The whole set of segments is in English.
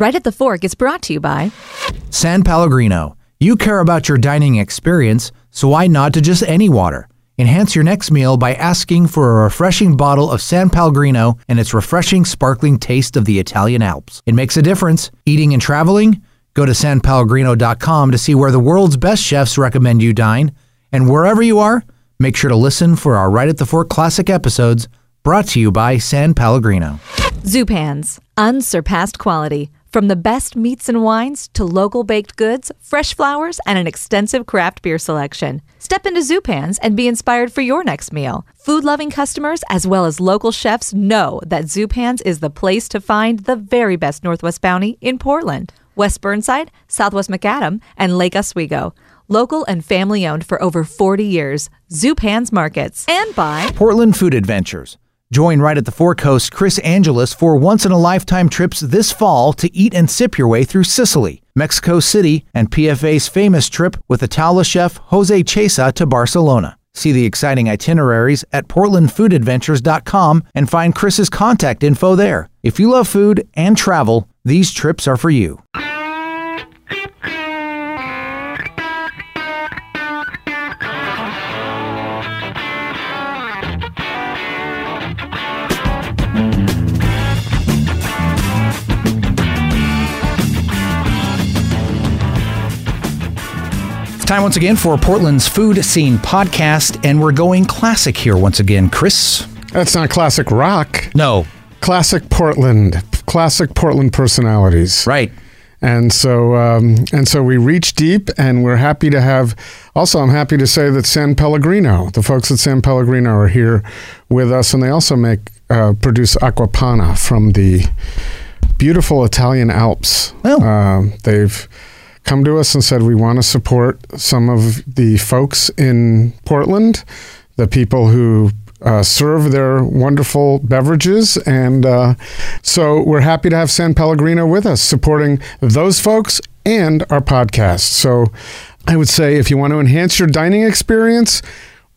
Right at the Fork is brought to you by San Pellegrino. You care about your dining experience, so why not to just any water? Enhance your next meal by asking for a refreshing bottle of San Pellegrino and its refreshing, sparkling taste of the Italian Alps. It makes a difference. Eating and traveling? Go to sanpellegrino.com to see where the world's best chefs recommend you dine. And wherever you are, make sure to listen for our Right at the Fork Classic episodes brought to you by San Pellegrino. Zupans, unsurpassed quality. From the best meats and wines to local baked goods, fresh flowers, and an extensive craft beer selection. Step into Zupans and be inspired for your next meal. Food loving customers as well as local chefs know that Zupans is the place to find the very best Northwest Bounty in Portland, West Burnside, Southwest Macadam, and Lake Oswego. Local and family owned for over 40 years. Zupans Markets. And by Portland Food Adventures. Join right at the Fork host Chris Angelus for once in a lifetime trips this fall to eat and sip your way through Sicily, Mexico City, and PFA's famous trip with Ataula chef Jose Chesa to Barcelona. See the exciting itineraries at portlandfoodadventures.com and find Chris's contact info there. If you love food and travel, these trips are for you. Time once again for Portland's Food Scene podcast, and we're going classic here once again. Chris? That's not classic rock. No. Classic Portland. Classic Portland personalities. Right. And so, um, and so we reach deep, and we're happy to have. Also, I'm happy to say that San Pellegrino, the folks at San Pellegrino, are here with us, and they also make uh, produce Acqua Panna from the beautiful Italian Alps. Oh. Uh, they've come to us and said we want to support some of the folks in Portland, the people who uh, serve their wonderful beverages. And uh, so we're happy to have San Pellegrino with us, supporting those folks and our podcast. So I would say if you want to enhance your dining experience,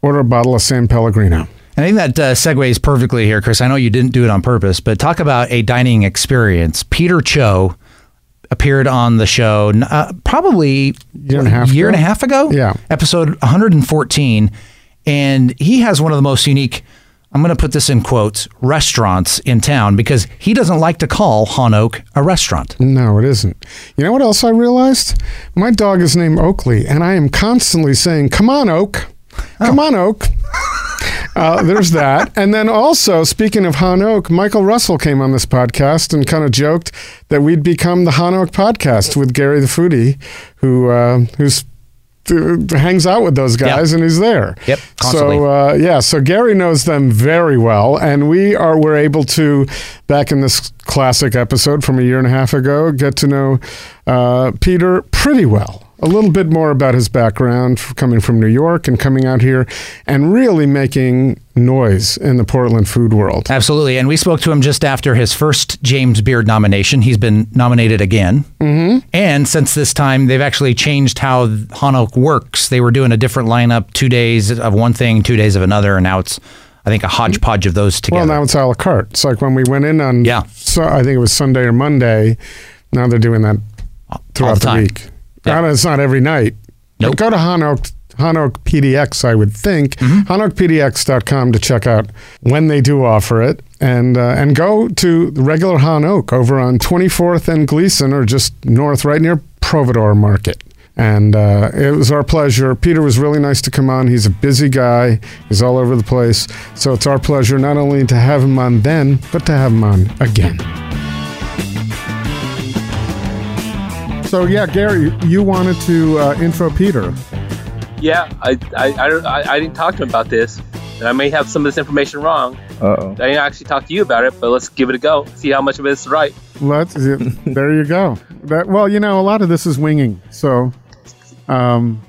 order a bottle of San Pellegrino. I think that uh, segues perfectly here, Chris. I know you didn't do it on purpose, but talk about a dining experience. Peter Cho appeared on the show uh, probably Year and a half year ago? and a half ago. Yeah. episode 114, and he has one of the most unique. I'm going to put this in quotes restaurants in town because he doesn't like to call Han Oak a restaurant. No, it isn't. You know what else I realized? My dog is named Oakley, and I am constantly saying, Come on, Oak. Come on, Oak. Uh, there's that. And then also, speaking of Han Oak, Michael Russell came on this podcast and kind of joked that we'd become the Han Oak podcast with Gary the Foodie, who uh, who's hangs out with those guys and he's there. Yep, constantly. So uh, yeah, so Gary knows them very well, and we are were able to back in this classic episode from a year and a half ago get to know uh, Peter pretty well. A little bit more about his background, coming from New York and coming out here, and really making noise in the Portland food world. Absolutely. And we spoke to him just after his first James Beard nomination. He's been nominated again. Mm-hmm. And since this time, they've actually changed how Han Oak works. They were doing a different lineup two days of one thing, two days of another. And now it's, I think, a hodgepodge of those together. Well, now it's a la carte. It's like when we went in on, Yeah. so I think it was Sunday or Monday. Now they're doing that throughout the the, week. Yeah. It's not every night. But Nope. Go to Han Oak, Hanok PDX, I would think. Mm-hmm. HanOakPDX.com to check out when they do offer it. And, uh, and go to the regular Han Oak over on 24th and Gleason or just north, right near Providore Market. And uh, it was our pleasure. Peter was really nice to come on. He's a busy guy. He's all over the place. So it's our pleasure not only to have him on then, but to have him on again. So yeah, Gary, you wanted to uh, intro Peter. Yeah, I, I, I, I, didn't talk to him about this, and I may have some of this information wrong. Uh-oh. I didn't actually talk to you about it, but let's give it a go. See how much of it is right. Let's. there you go. That well, you know, a lot of this is winging. So, um,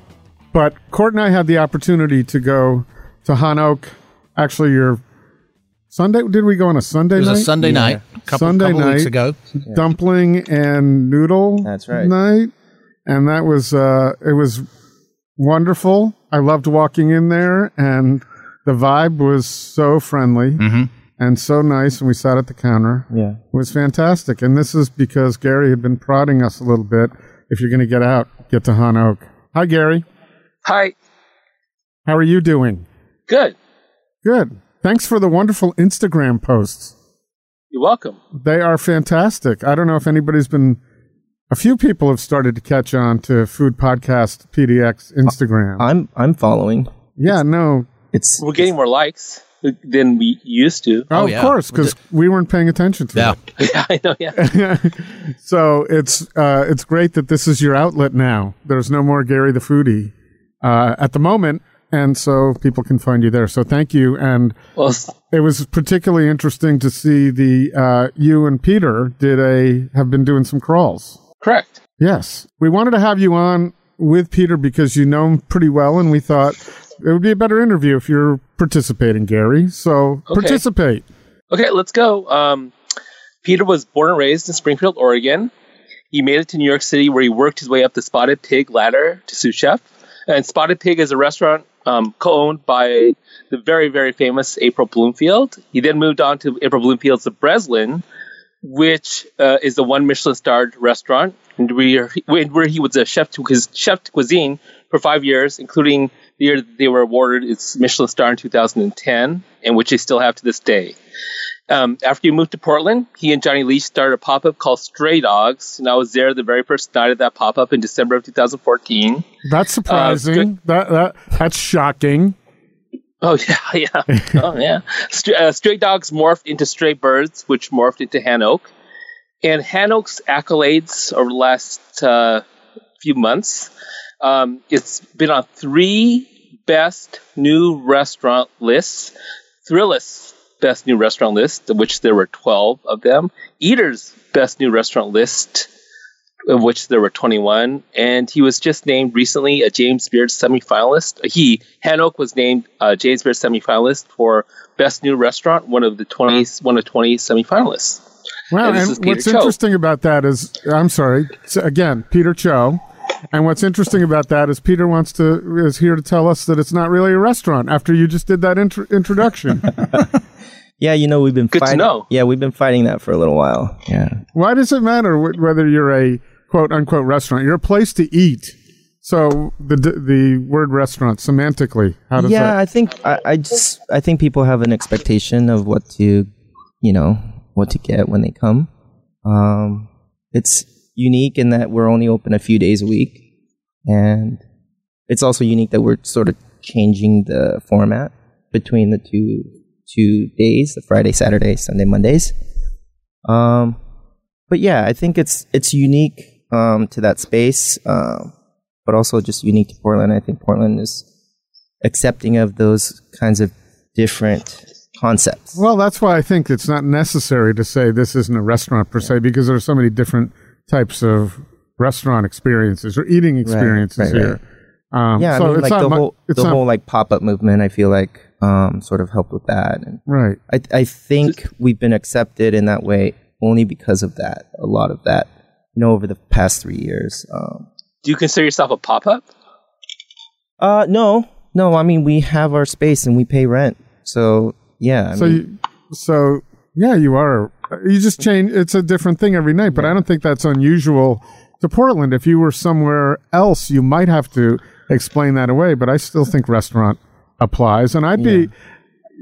but Cort and I had the opportunity to go to Han Oak. Actually, your Sunday. Did we go on a Sunday it was night? a Sunday night, a couple, Sunday couple weeks night. ago. dumpling and noodle That's right. night and that was uh it was wonderful i loved walking in there and the vibe was so friendly Mhm. and so nice. And we sat at the counter. Yeah. It was fantastic. And this is because Gary had been prodding us a little bit. If you're going to get out, get to Han Oak. Hi, Gary. Hi. How are you doing? Good. Good. Thanks for the wonderful Instagram posts. You're welcome. They are fantastic. I don't know if anybody's been. A few people have started to catch on to Food Podcast PDX Instagram. I'm I'm following. yeah, no. It's We're getting more likes than we used to. Oh, Oh, of yeah. course, because we weren't paying attention to Yeah. it. yeah, I know. Yeah. so it's uh, it's great that this is your outlet now. There's no more Gary the foodie uh, at the moment, and so people can find you there. So thank you, and Well, it was particularly interesting to see the uh, you and Peter did a have been doing some crawls. correct. Yes, we wanted to have you on with Peter because you know him pretty well, and we thought it would be a better interview if you're participating, Gary. So Okay. participate. Okay, let's go. Um, Peter was born and raised in Springfield, Oregon. He made it to New York City, where he worked his way up the Spotted Pig ladder to sous chef. And Spotted Pig is a restaurant um, co-owned by the very, very famous April Bloomfield. He then moved on to April Bloomfield's Breslin, which uh, is the one Michelin-starred restaurant, and where he, where he was a chef to his chef de cuisine for five years, including the year they were awarded its Michelin star in 2010, and which they still have to this day. Um, after he moved to Portland, he and Johnny Leach started a pop-up called Stray Dogs, and I was there the very first night of that pop-up in December of 2014. That's surprising. that that that's shocking. Oh yeah, yeah, oh yeah. Stray, uh, stray dogs morphed into stray birds, which morphed into Han Oak. And Han Oak's accolades over the last uh, few months, um, it's been on three best new restaurant lists. Thrillist best new restaurant list, of which there were twelve of them. Eater's best new restaurant list, of which there were 21, and he was just named recently a James Beard semifinalist. He, Han Oak, was named a James Beard semifinalist for Best New Restaurant, one of the 20, one of 20 semifinalists. Wow, And and what's Cho. interesting about that is, I'm sorry, again, Peter Cho. And what's interesting about that is Peter wants to is here to tell us that it's not really a restaurant. After you just did that intro- introduction, yeah, you know we've been Good to fighting. know. Yeah, we've been fighting that for a little while. Yeah. why does it matter wh- whether you're a quote unquote restaurant? You're a place to eat. So the the word restaurant semantically, how does yeah, that? I think I, I just I think people have an expectation of what to, you know, what to get when they come. Um, it's unique in that we're only open a few days a week, and it's also unique that we're sort of changing the format between the two two days: the Friday, Saturday, Sunday, Mondays. Um, but yeah, I think it's it's unique um, to that space, um, but also just unique to Portland. I think Portland is accepting of those kinds of different concepts. Well, that's why I think it's not necessary to say this isn't a restaurant per se, because there are so many different types of restaurant experiences or eating experiences right, right. here. Um, yeah, so I mean, it's like the mu- whole it's the not- whole like pop up movement. I feel like um, sort of helped with that, and right. I I think we've been accepted in that way only because of that. A lot of that, you know, over the past three years. Um, Do you consider yourself a pop-up? uh, no, no. I mean, we have our space and we pay rent, so yeah. I so mean, you, so yeah, you are. You just change. It's a different thing every night, but I don't think that's unusual to Portland. If you were somewhere else, you might have to explain that away. But I still think restaurant applies, and I'd be.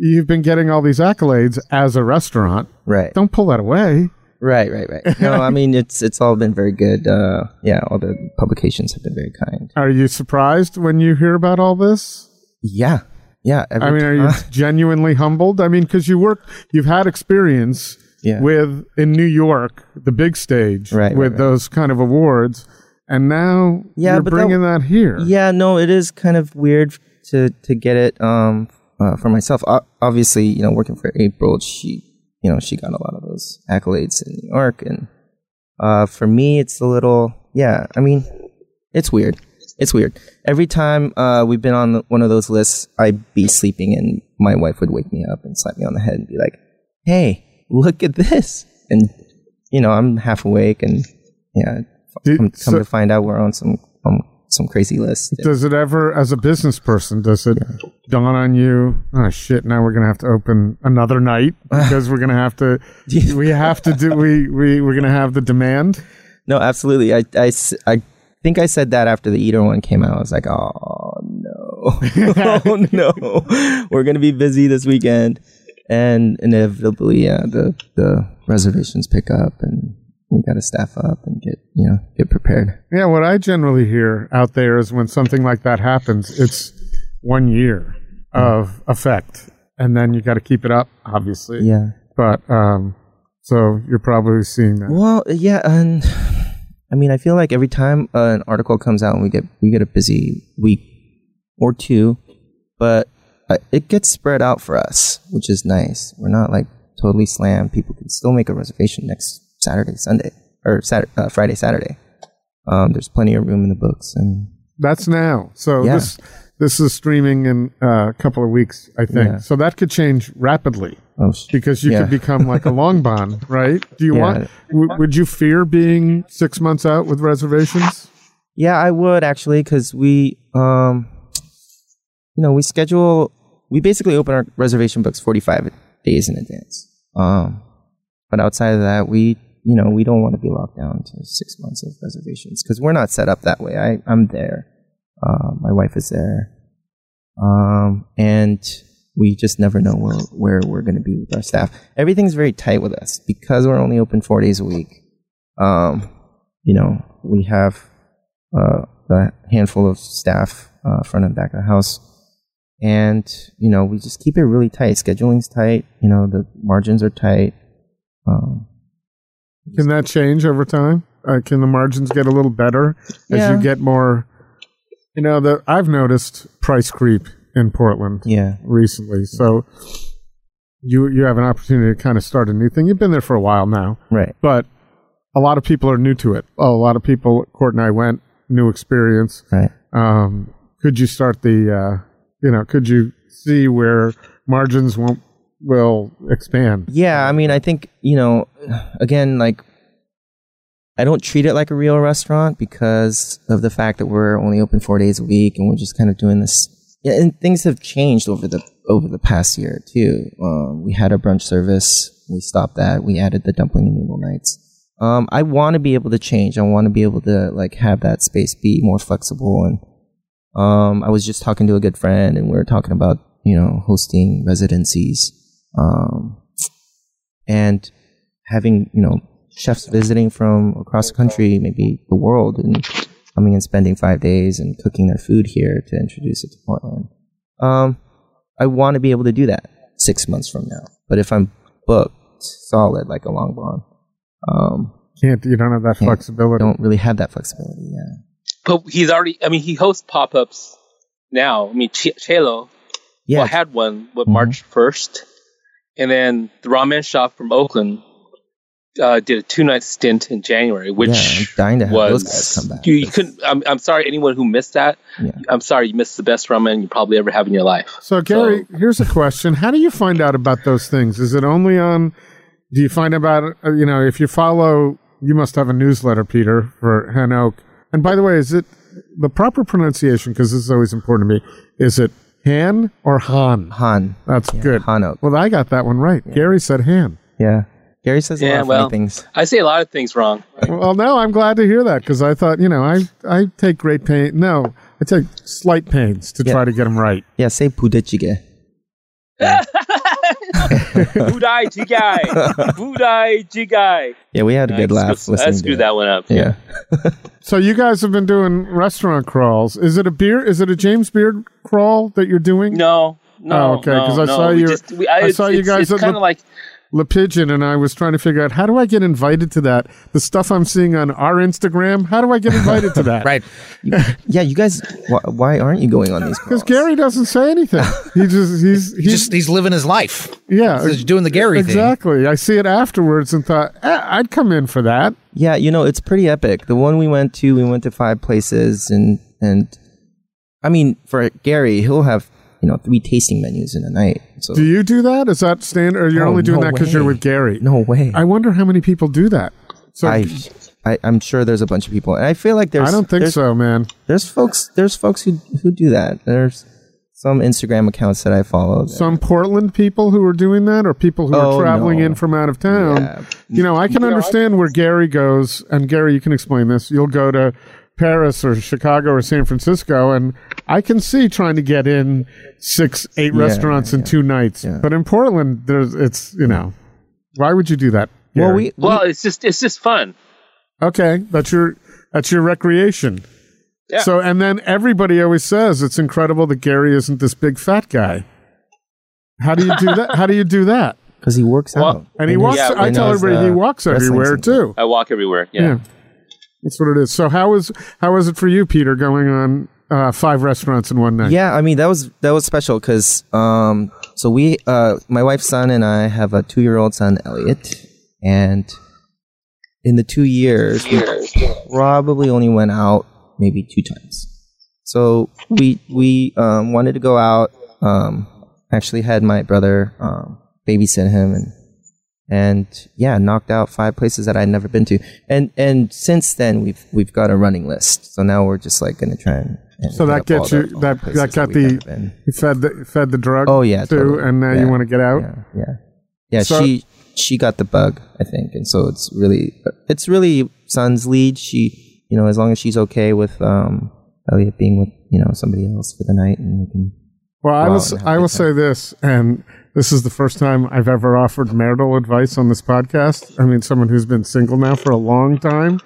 You've been getting all these accolades as a restaurant. right. Don't pull that away. Right, right, right. No, I mean it's it's all been very good. Uh, yeah, all the publications have been very kind. Are you surprised when you hear about all this? Yeah, yeah. every I mean, are you genuinely humbled? I mean, because you work, you've had experience Yeah. with in New York, the big stage, Right, right, with right. those kind of awards, and now Yeah, you're but that- bringing that, here. Yeah, no, it is kind of weird to to get it um uh, for myself. O- obviously, you know, working for April, she you know she got a lot of those accolades in New York, and uh, for me, it's a little yeah. I mean, it's weird. It's weird. Every time uh, we've been on the, one of those lists, I'd be sleeping, and my wife would wake me up and slap me on the head and be like, "Hey, look at this!" And you know, I'm half awake, and yeah, Did- come, come so- to find out we're on some um, some crazy list. Does it ever, as a business person, does it dawn on you? Oh shit! Now we're gonna have to open another night because we're gonna have to. we have to do. We we we're gonna have the demand. No, absolutely. I, I, I think I said that after the Eater one came out. I was like, oh no, oh no, we're gonna be busy this weekend, and inevitably, yeah, the the reservations pick up, and we got to staff up and get you know get prepared. Yeah, what I generally hear out there is when something like that happens, it's one year of effect, and then you got to keep it up, obviously. Yeah. But um, so you're probably seeing that. Well, yeah, and I mean, I feel like every time uh, an article comes out, and we get we get a busy week or two, but it gets spread out for us, which is nice. We're not like totally slammed. People can still make a reservation next Saturday, Sunday, or Saturday, uh, Friday, Saturday. Um, there's plenty of room in the books, and That's now. So Yeah. this this is streaming in uh, a couple of weeks, I think. Yeah. So that could change rapidly oh, sh- because you Yeah. could become like a Langbaan, right? Do you want? W- would you fear being six months out with reservations? Yeah, I would actually, because we, um, you know, we schedule, we basically open our reservation books 45 days in advance. Um, but outside of that, we, you know, we don't want to be locked down to six months of reservations because we're not set up that way. I, I'm there. Uh, my wife is there. Um, and we just never know where, where we're going to be with our staff. Everything's very tight with us because we're only open four days a week. Um, you know, we have uh, a handful of staff uh, front and back of the house. And, you know, we just keep it really tight. Scheduling's tight. You know, the margins are tight. Um, Can that change over time? Uh, can the margins get a little better as you get more? You know, the I've noticed price creep in Portland yeah. recently. So you you have an opportunity to kind of start a new thing. You've been there for a while now, Right. but a lot of people are new to it. Oh, a lot of people. Cort and I went new experience. Right. Um, could you start the? Uh, you know, could you see where margins won't will expand? Yeah, I mean, I think you know, again, like I don't treat it like a real restaurant because of the fact that we're only open four days a week and we're just kind of doing this. Yeah, and things have changed over the over the past year too. Um, we had a brunch service, we stopped that. We added the dumpling and noodle nights. Um, I want to be able to change. I want to be able to like have that space be more flexible. And um, I was just talking to a good friend, and we were talking about you know hosting residencies. Um, and having you know chefs visiting from across the country, maybe the world, and coming and spending five days and cooking their food here to introduce it to Portland. Um, I want to be able to do that six months from now. But if I'm booked solid like a Langbaan, um, Can't you don't have that flexibility? don't really have that flexibility. Yeah. But he's already. I mean, he hosts pop ups now. I mean, Ch- Chelo Yeah. well, had one with Mhm. March first, and then the ramen shop from Oakland uh, did a two night stint in January, which yeah, I'm dying to have was those guys come back. you, you couldn't. I'm, I'm sorry, anyone who missed that. Yeah. I'm sorry, you missed the best ramen you probably ever have in your life. So, Gary, here's a question: How do you find out about those things? Is it only on? Do you find about uh, You know, if you follow, you must have a newsletter, Peter, for Han Oak. And by the way, is it the proper pronunciation? Because this is always important to me. Is it Han or Han? Han. That's Yeah, good. Hanok. Well, I got that one right. Gary said Han. Yeah. Gary says a Yeah, lot of well- funny things. I say a lot of things wrong. Well, no, I'm glad to hear that because I thought, you know, I I take great pain. No, I take slight pains to Yeah. try to get them right. Yeah, say pudechige. Budai jigai, budai jigai. Yeah, we had a good I laugh screwed- I listening screwed that one up. Yeah. So you guys have been doing restaurant crawls. Is it a beer? Is it a James Beard crawl that you're doing? No, no. Oh, okay, 'cause I no, saw we you- just- we- I, I it's- saw you guys It's at kind the- of like Le Pigeon, and I was trying to figure out how do I get invited to that? The stuff I'm seeing on our Instagram. How do I get invited to that? Right. You- yeah, you guys, why, why aren't you going on these Because? Gary doesn't say anything. He just he's He's he's just he's living his life. yeah He's doing the Gary thing. exactly. I see it afterwards and thought eh, I'd come in for that. Yeah, you know, it's pretty epic. The one we went to, we went to five places, and and I mean, for Gary, he'll have you know three tasting menus in a night. So Do you do that? Is that standard? Or you're Oh, only doing no that because you're with Gary? no way. I wonder how many people do that. So I I, I'm sure there's a bunch of people, and I feel like there's. I don't think so, man. There's folks. There's folks who who do that. There's some Instagram accounts that I follow. that- Some Portland people who are doing that, or people who Oh, are traveling no. in from out of town. Yeah. You know, I can understand where Gary goes, and Gary, you can explain this. You'll go to Paris or Chicago or San Francisco, and I can see trying to get in six, eight Yeah, restaurants in yeah. two nights. Yeah. But in Portland, there's it's you know, why would you do that? Well, we, we Well, it's just it's just fun. okay, that's your that's your recreation. Yeah. So, and then everybody always says it's incredible that Gary isn't this big fat guy. How do you do that? How do you do that? because he works Well- out, And he walks. Yeah, I tell his, everybody he uh, walks everywhere too. I walk everywhere. Yeah. That's what it is. So how was how was it for you, Peter, going on uh, five restaurants in one night? Yeah, I mean that was that was special because um, so we uh, my wife's son and I have a two year old son Elliot, and in the two years we probably only went out maybe two times. So we we um, wanted to go out. Um, actually had my brother um, babysit him and and yeah, knocked out five places that I'd never been to. And and since then we've we've got a running list. So now we're just like gonna try and, and So that hit up all gets you the- that that got we've the you fed the fed the drug. Oh yeah, too, totally. and now you want to get out. Yeah, yeah, yeah. So- she she got the bug, I think, and so it's really it's really Sun's lead. She you know as long as she's okay with um Elliot being with you know somebody else for the night, and we can. Well, I will. out s- and have a I will time. say this, and this is the first time I've ever offered marital advice on this podcast. I mean, someone who's been single now for a long time,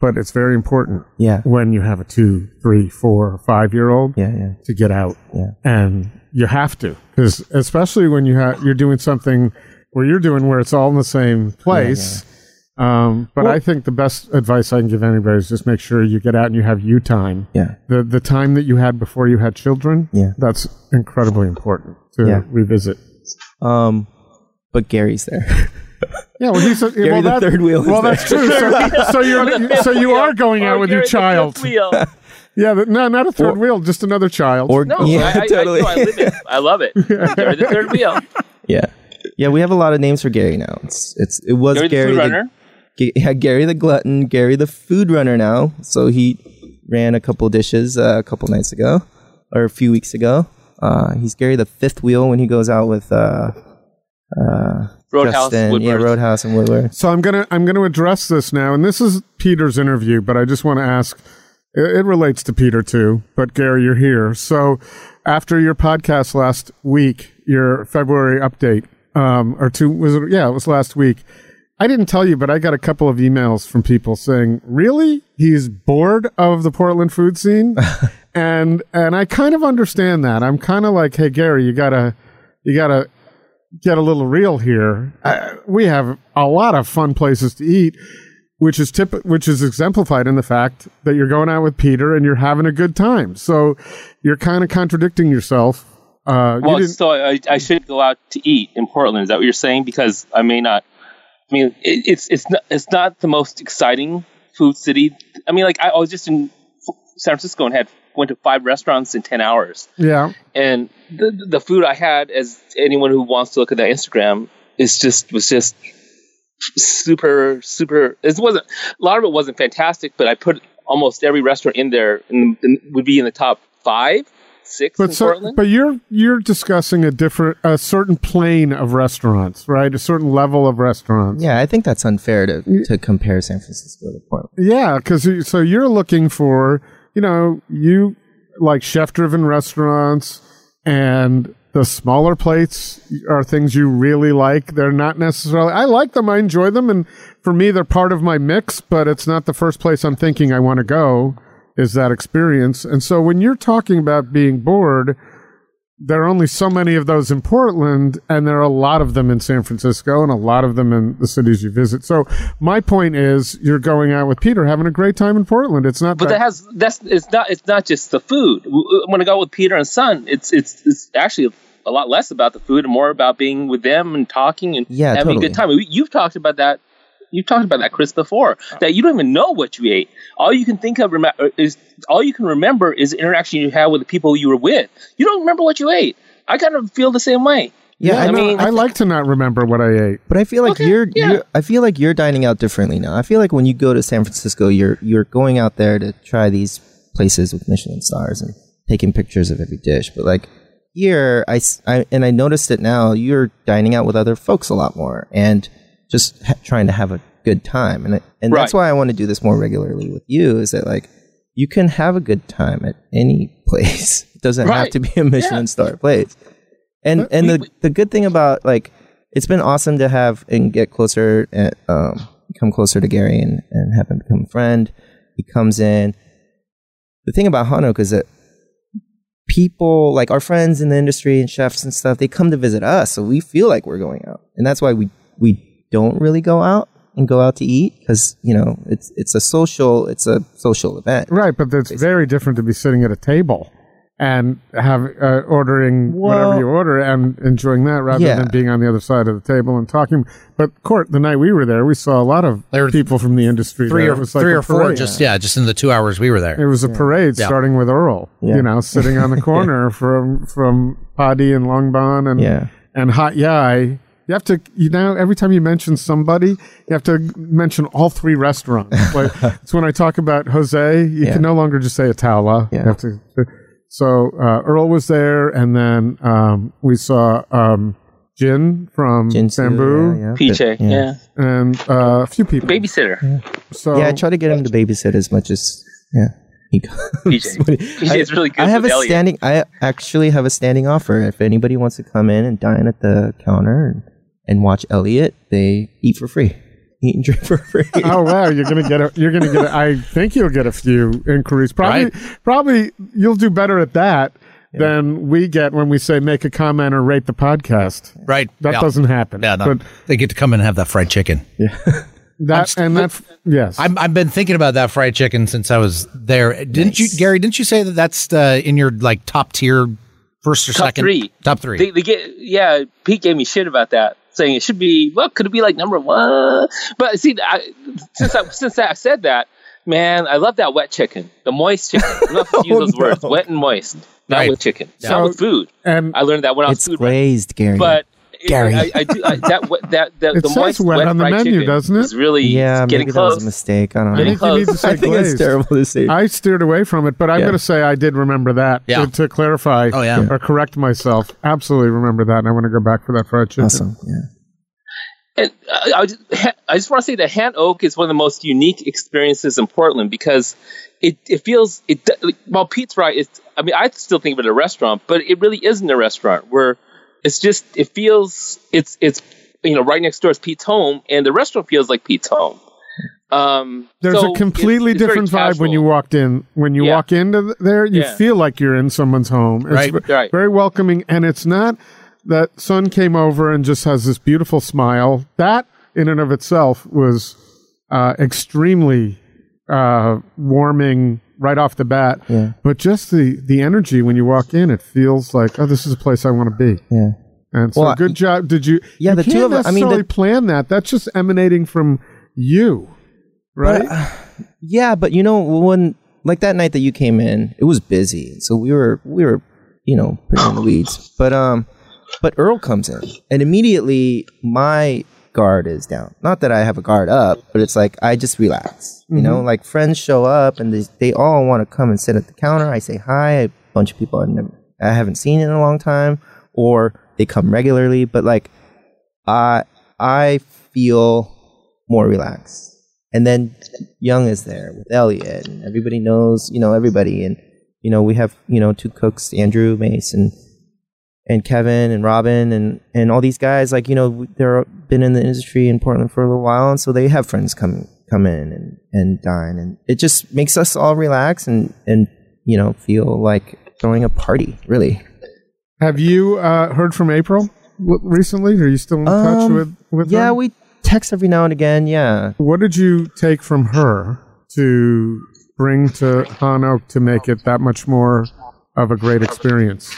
but it's very important Yeah, when you have a two, three, four, five year old yeah, yeah, to get out, yeah. and you have to, because especially when you have you're doing something where you're doing where it's all in the same place. Um, but I think the best advice I can give anybody is just make sure you get out and you have you time. Yeah. The the time that you had before you had children. Yeah. That's incredibly important to Yeah. revisit. Um, but Gary's there. Yeah, well, he's a, Gary well, the that- third wheel is Well, there. that's true. So, so you're so you are going out Or with your Gary's the child. fifth wheel. Yeah, but no, not a third Or- wheel, just another child. Or No, yeah, I, I, totally. I, no, I live it. I love it. Gary the third wheel. yeah, yeah. We have a lot of names for Gary now. It's it's it was Gary the Gary food the, runner. G- yeah, Gary the glutton, Gary the food runner now. So he ran a couple dishes uh, a couple nights ago, or a few weeks ago. Uh, he's Gary the fifth wheel when he goes out with uh, uh, Roadhouse, Justin, yeah, Roadhouse and Woodward. So I'm gonna I'm gonna address this now, and this is Peter's interview, but I just want to ask. It, it relates to Peter too, but Gary, you're here. So after your podcast last week, your February update, um, or two was it? Yeah, it was last week. I didn't tell you, but I got a couple of emails from people saying, "Really, he's bored of the Portland food scene," and and I kind of understand that. I'm kind of like, "Hey, Gary, you gotta you gotta get a little real here. Uh, we have a lot of fun places to eat, which is tip- which is exemplified in the fact that you're going out with Peter and you're having a good time. So you're kind of contradicting yourself. Uh, Well, didn't, so I, I should go out to eat in Portland. Is that what you're saying? Because I may not. I mean, it, it's it's not it's not the most exciting food city. I mean, like I, I was just in San Francisco and had went to five restaurants in ten hours, yeah, and the the food I had, as anyone who wants to look at that Instagram, is just was just super super. It wasn't a lot of it wasn't fantastic, but I put almost every restaurant in there and, and would be in the top five, six in but so Portland. but you're you're discussing a different a certain plane of restaurants, right? A certain level of restaurants. Yeah, I think that's unfair to to compare San Francisco to Portland. Yeah, because so you're looking for, you know, you like chef driven restaurants and the smaller plates are things you really like. They're not necessarily, I like them, I enjoy them. And for me, they're part of my mix, but it's not the first place I'm thinking I want to go is that experience. And so when you're talking about being bored, there are only so many of those in Portland, and there are a lot of them in San Francisco and a lot of them in the cities you visit. So my point is, you're going out with Peter, having a great time in Portland. It's not But that, that has that's it's not it's not just the food. W- When I go with Peter and Sun, it's it's it's actually a lot less about the food and more about being with them and talking and Yeah, having totally. a good time. You've talked about that. You've talked about that, Chris, before. That you don't even know what you ate. All you can think of rem- uh, is all you can remember is the interaction you had with the people you were with. You don't remember what you ate. I kind of feel the same way. Yeah, I, I mean, mean- I like to not remember what I ate. But I feel like Okay, you're, yeah. you're I feel like you're dining out differently now. I feel like when you go to San Francisco, you're you're going out there to try these places with Michelin stars and taking pictures of every dish. But like here, I and I noticed it now. You're dining out with other folks a lot more and just ha- trying to have a good time. And and that's why I want to do this more regularly with you. Is that like you can have a good time at any place. It doesn't have to be a Michelin Yeah. star place. And and the the good thing about like it's been awesome to have and get closer and um, come closer to Gary and, and have him become a friend. He comes in. The thing about Han Oak is that people like our friends in the industry and chefs and stuff, they come to visit us, so we feel like we're going out, and that's why we we don't really go out and go out to eat because you know it's it's a social it's a social event. Right, but it's very different to be sitting at a table and have uh, ordering whatever you order and enjoying that rather Yeah. than being on the other side of the table and talking. But Cort, the night we were there, we saw a lot of There people from the industry. Three there. or It was like three or four, just yeah, just in the two hours we were there. It was a parade Yeah. starting with Earl, Yeah. you know, sitting on the corner from from PaaDee and Langbaan and Yeah. and Hat Yai. You have to, you know, every time you mention somebody, you have to mention all three restaurants. like it's when I talk about Jose, you Yeah. can no longer just say Ataula. Yeah. You have to. So uh, Earl was there, and then um, we saw um, Jin from Jinsu, Bamboo, yeah, yeah. PJ, Yeah. yeah. and uh, a few people. Babysitter. So Yeah, I try to get him to babysit as much as yeah. He goes. PJ. PJ is really good I have with a Elliot. standing. I actually have a standing offer. If anybody wants to come in and dine at the counter and, and watch Elliot, they eat for free. Eat and drink for free. oh wow, you're gonna get a, you're gonna get. A, I think you'll get a few inquiries. Probably, Right. probably you'll do better at that than we get when we say make a comment or rate the podcast. right. That yeah. doesn't happen. Yeah, no. but they get to come in and have that fried chicken. Yeah. that st- and that's yes. I'm, I've been thinking about that fried chicken since I was there. Didn't you, Gary? Didn't you say that that's uh, in your like top tier, first or Top second? three. Top three. They, they get yeah. Pete gave me shit about that, saying it should be well. Could it be like number one? But see, I, since I since I said that, man, I love that wet chicken, the moist chicken. I'm not to use Oh, those words, wet and moist. Not Right. with chicken, So- not with food. and I learned that when I was it's food. glazed, Gary. but Gary. I, I do I, that what- that that It the says moist wet wet on the menu, doesn't it? it? is really yeah, getting maybe that was a mistake. I don't know. I think you need to say I think it's terrible to say. I steered away from it, but I'm Yeah. going to say I did remember that. Yeah. To, to clarify Oh, yeah. or correct myself, absolutely remember that, and I want to go back for that fried chicken. awesome. Yeah. And uh, I just, I just want to say that Han Oak is one of the most unique experiences in Portland because it, it feels it like, well Pete's right. It's I mean I still think of it as a restaurant, but it really isn't a restaurant. Where it's just it feels it's it's you know right next door is Pete's home, and the restaurant feels like Pete's home. Um, There's so a completely it's- it's different vibe when you walked in. When you Yeah. walk into th- there, you Yeah. feel like you're in someone's home. It's Right. ve- Right. very welcoming, and it's not that Sun came over and just has this beautiful smile. That in and of itself was uh, extremely uh, warming right off the bat. Yeah. But just the the energy when you walk in, it feels like oh, this is a place I want to be. Yeah. And so, Well, good job. Did you? Yeah, you the two of us- I mean, the- plan that. That's just emanating from you, right? Yeah, but you know when like that night that you came in, it was busy, so we were we were you know pretty in the weeds. But um, but Earl comes in, and immediately my guard is down. Not that I have a guard up, but it's like I just relax. You know, mm-hmm. like friends show up and they they all want to come and sit at the counter. I say hi. A bunch of people I never I haven't seen in a long time, or they come regularly. But like I I feel more relaxed. And then Young is there with Elliot, and everybody knows, you know, everybody. And you know, we have you know two cooks, Andrew Mace and and Kevin and Robin and and all these guys. Like you know, they're been in the industry in Portland for a little while, and so they have friends come come in and and dine, and it just makes us all relax and and you know feel like throwing a party. Really, Have you uh, heard from April recently? Are you still in touch Um, with with yeah, her? we text every now and again. Yeah, What did you take from her to bring to Han Oak to make it that much more of a great experience?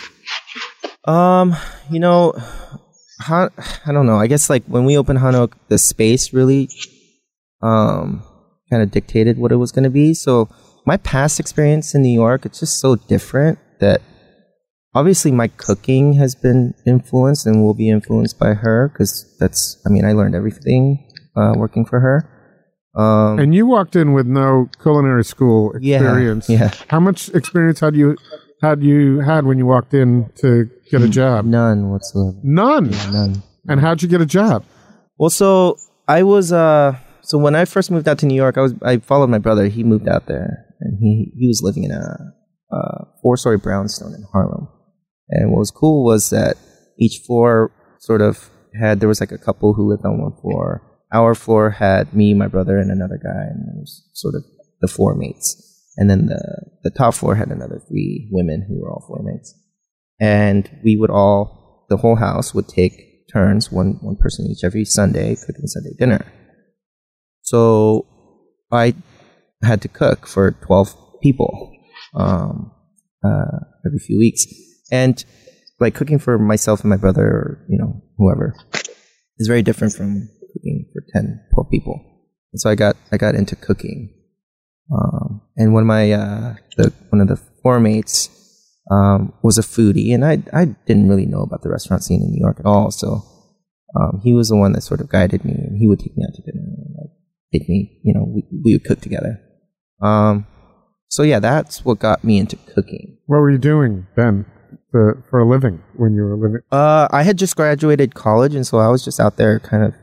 Um, you know, Han, I don't know. I guess like when we opened Han Oak, the space really, um, kind of dictated what it was going to be. So my past experience in New York, it's just so different that obviously my cooking has been influenced and will be influenced by her because that's I mean I learned everything uh, working for her. Um, And you walked in with no culinary school experience. Yeah, experience. yeah. How much experience had you had you had when you walked in to get a job? none whatsoever. None. None. And how'd you get a job? Well, so I was uh so when I first moved out to New York, I was I followed my brother. He moved out there, and he he was living in a, a four story brownstone in Harlem. And what was cool was that each floor sort of had there was like a couple who lived on one floor. Our floor had me, my brother, and another guy, and it was sort of the floor mates. And then the the top floor had another three women who were all floor mates. And we would all the whole house would take turns, one one person each every Sunday, cooking Sunday dinner. So I had to cook for twelve people um, uh, every few weeks, and like cooking for myself and my brother, or you know whoever, is very different from cooking for 10, 12 people. And so I got I got into cooking, um, and one of my uh, the one of the four mates um, was a foodie, and I I didn't really know about the restaurant scene in New York at all. So um, he was the one that sort of guided me, and he would take me out to dinner, and like, take me, you know, we, we would cook together. Um, so yeah, that's what got me into cooking. What were you doing then for, for a living when you were living? Uh, I had just graduated college, and so I was just out there, kind of,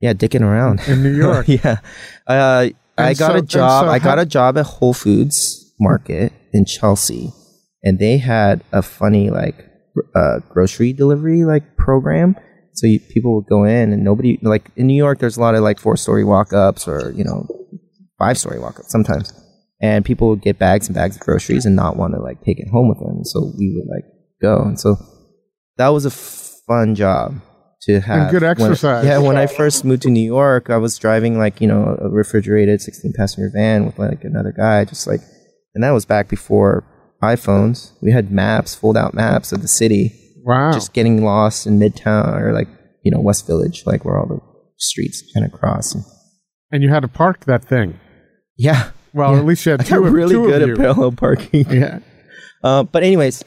yeah, dicking around In New York. yeah, uh, I got so- a job. so I got a job at Whole Foods Market in Chelsea, and they had a funny like uh, grocery delivery like program. So you, people would go in, and nobody like in New York. There's a lot of like four story walk ups, or you know, five story walk ups sometimes, and people would get bags and bags of groceries and not want to like take it home with them. So we would like go, and so that was a fun job to have. good when- exercise. yeah, when I first moved to New York, I was driving like you know a refrigerated 16 passenger van with like another guy, just like, and that was back before iPhones. We had maps, fold out maps of the city, Wow. just getting lost in Midtown or like you know West Village, like where all the streets kind of cross. And, and you had to park that thing. yeah, Well, Yeah. at least you had I two got really two good at parallel parking. Yeah. Uh, but anyways,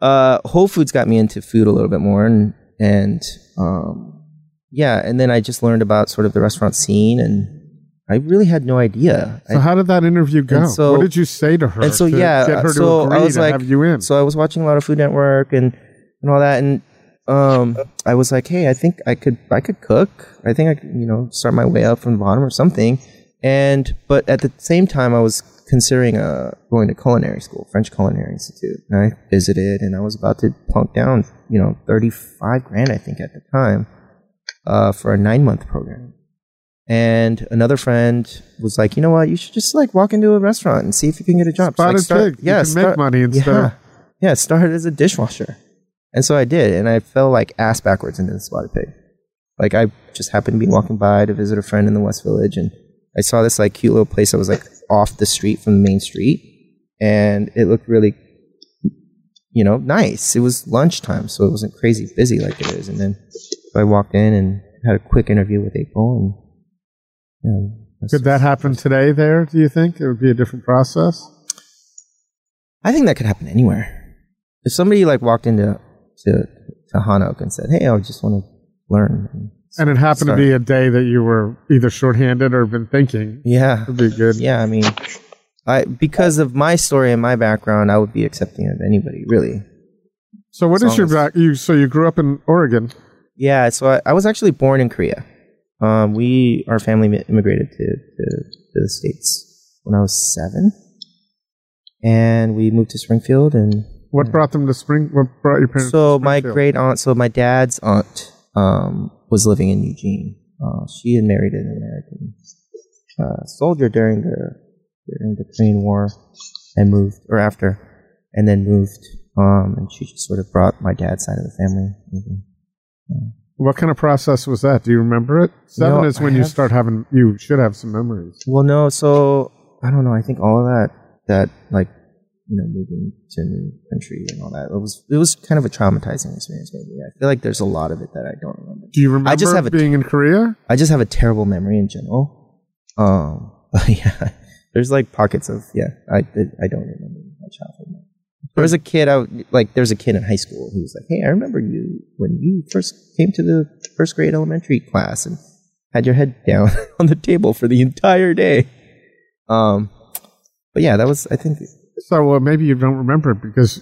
uh, Whole Foods got me into food a little bit more, and and um, yeah, and then I just learned about sort of the restaurant scene, and I really had no idea. So I- how did that interview go? So- what did you say to her? and so to yeah, get her so I was like, have you in. so I was watching a lot of Food Network and and all that, and um, I was like, hey, I think I could I could cook. I think I could you know start my way up from the bottom or something. And but at the same time, I was considering uh, going to culinary school, French Culinary Institute. And I visited, and I was about to plunk down, you know, thirty five grand, I think, at the time, uh, for a nine month program. And another friend was like, you know what, you should just like walk into a restaurant and see if you can get a job. So, like, Spotted start- pig. You can make money instead yeah, of- yeah, started as a dishwasher. And so I did, and I fell like ass backwards into the spotted pig. Like I just happened to be walking by to visit a friend in the West Village, and I saw this like cute little place that was like off the street from the main street, and it looked really, you know, nice. It was lunchtime, so it wasn't crazy busy like it is. And then I walked in and had a quick interview with April, and, and Could that happen today there, do you think? It would be a different process? I think that could happen anywhere. If somebody like walked into to to Han Oak and said, "Hey, I just want to learn," and, it happened start- to be a day that you were either shorthanded or been thinking. yeah, Would be good. yeah. I mean, I because of my story and my background, I would be accepting of anybody, really. So what is your back? You so you grew up in Oregon. Yeah, so I, I was actually born in Korea. Um, we our family immigrated to, to to the states when I was seven, and we moved to Springfield and What brought them to Spring? What brought your parents? So my great aunt, so my dad's aunt, um, was living in Eugene. Uh, she had married an American uh, soldier during the during the Korean War, and moved or after, and then moved. Um, and she just sort of brought my dad's side of the family. over. What kind of process was that? Do you remember it? Seven No, is when I you start having. You should have some memories. Well, no, so I don't know. I think all of that that like you know moving to a new country and all that it was it was kind of a traumatizing experience. Maybe I feel like there's a lot of it that I don't remember. Do you remember I just have a- being in Korea? I just have a terrible memory in general. Um, but yeah, there's like pockets of yeah. I I don't remember my childhood. There was a kid out, like, there's a kid in high school who was like, "Hey, I remember you when you first came to the first grade elementary class and had your head down on the table for the entire day." Um, but yeah, that was, I think, So well, maybe you don't remember it because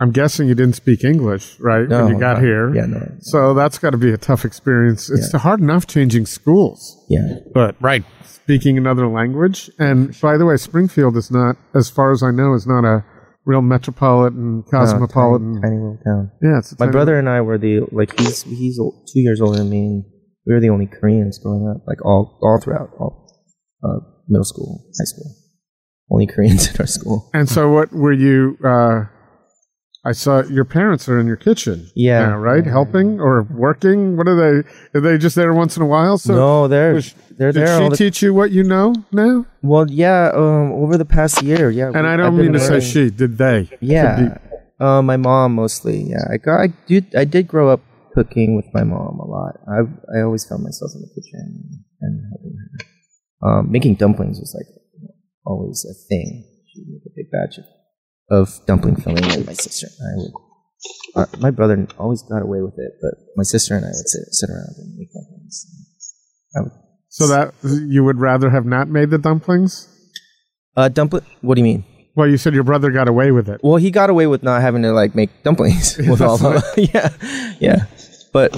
I'm guessing you didn't speak English, right? no, when you got no, here. Yeah, no, So that's got to be a tough experience. It's hard enough changing schools, yeah, but Right. speaking another language. And by the way, Springfield is not, as far as I know, is not a real metropolitan, No, cosmopolitan. tiny, tiny little town. yeah, it's a My tiny- brother and I were the like he's he's o- two years older than me. And we were the only Koreans growing up, like all all throughout all uh, middle school, high school. Only Koreans in our school. And so, what were you? Uh, I saw your parents are in your kitchen. Yeah. now, right, helping or working. What are they? Are they just there once in a while? So, no, they're was- they're did there. she all the, teach you what you know now? well, yeah. Um, over the past year, yeah. And we- I don't mean to say she. Did they? Yeah. Uh, my mom mostly. Yeah, I got. I did. I did grow up cooking with my mom a lot. I I always found myself in the kitchen and helping her. Um, making dumplings was like always a thing. She would make a big batch of, of dumpling filling, and my sister and I would. Uh, my brother always got away with it, but my sister and I would sit sit around and make dumplings. Would, So that you would rather have not made the dumplings? uh, dumpling. What do you mean? Well, you said your brother got away with it. Well, he got away with not having to like make dumplings with all the yeah, yeah. But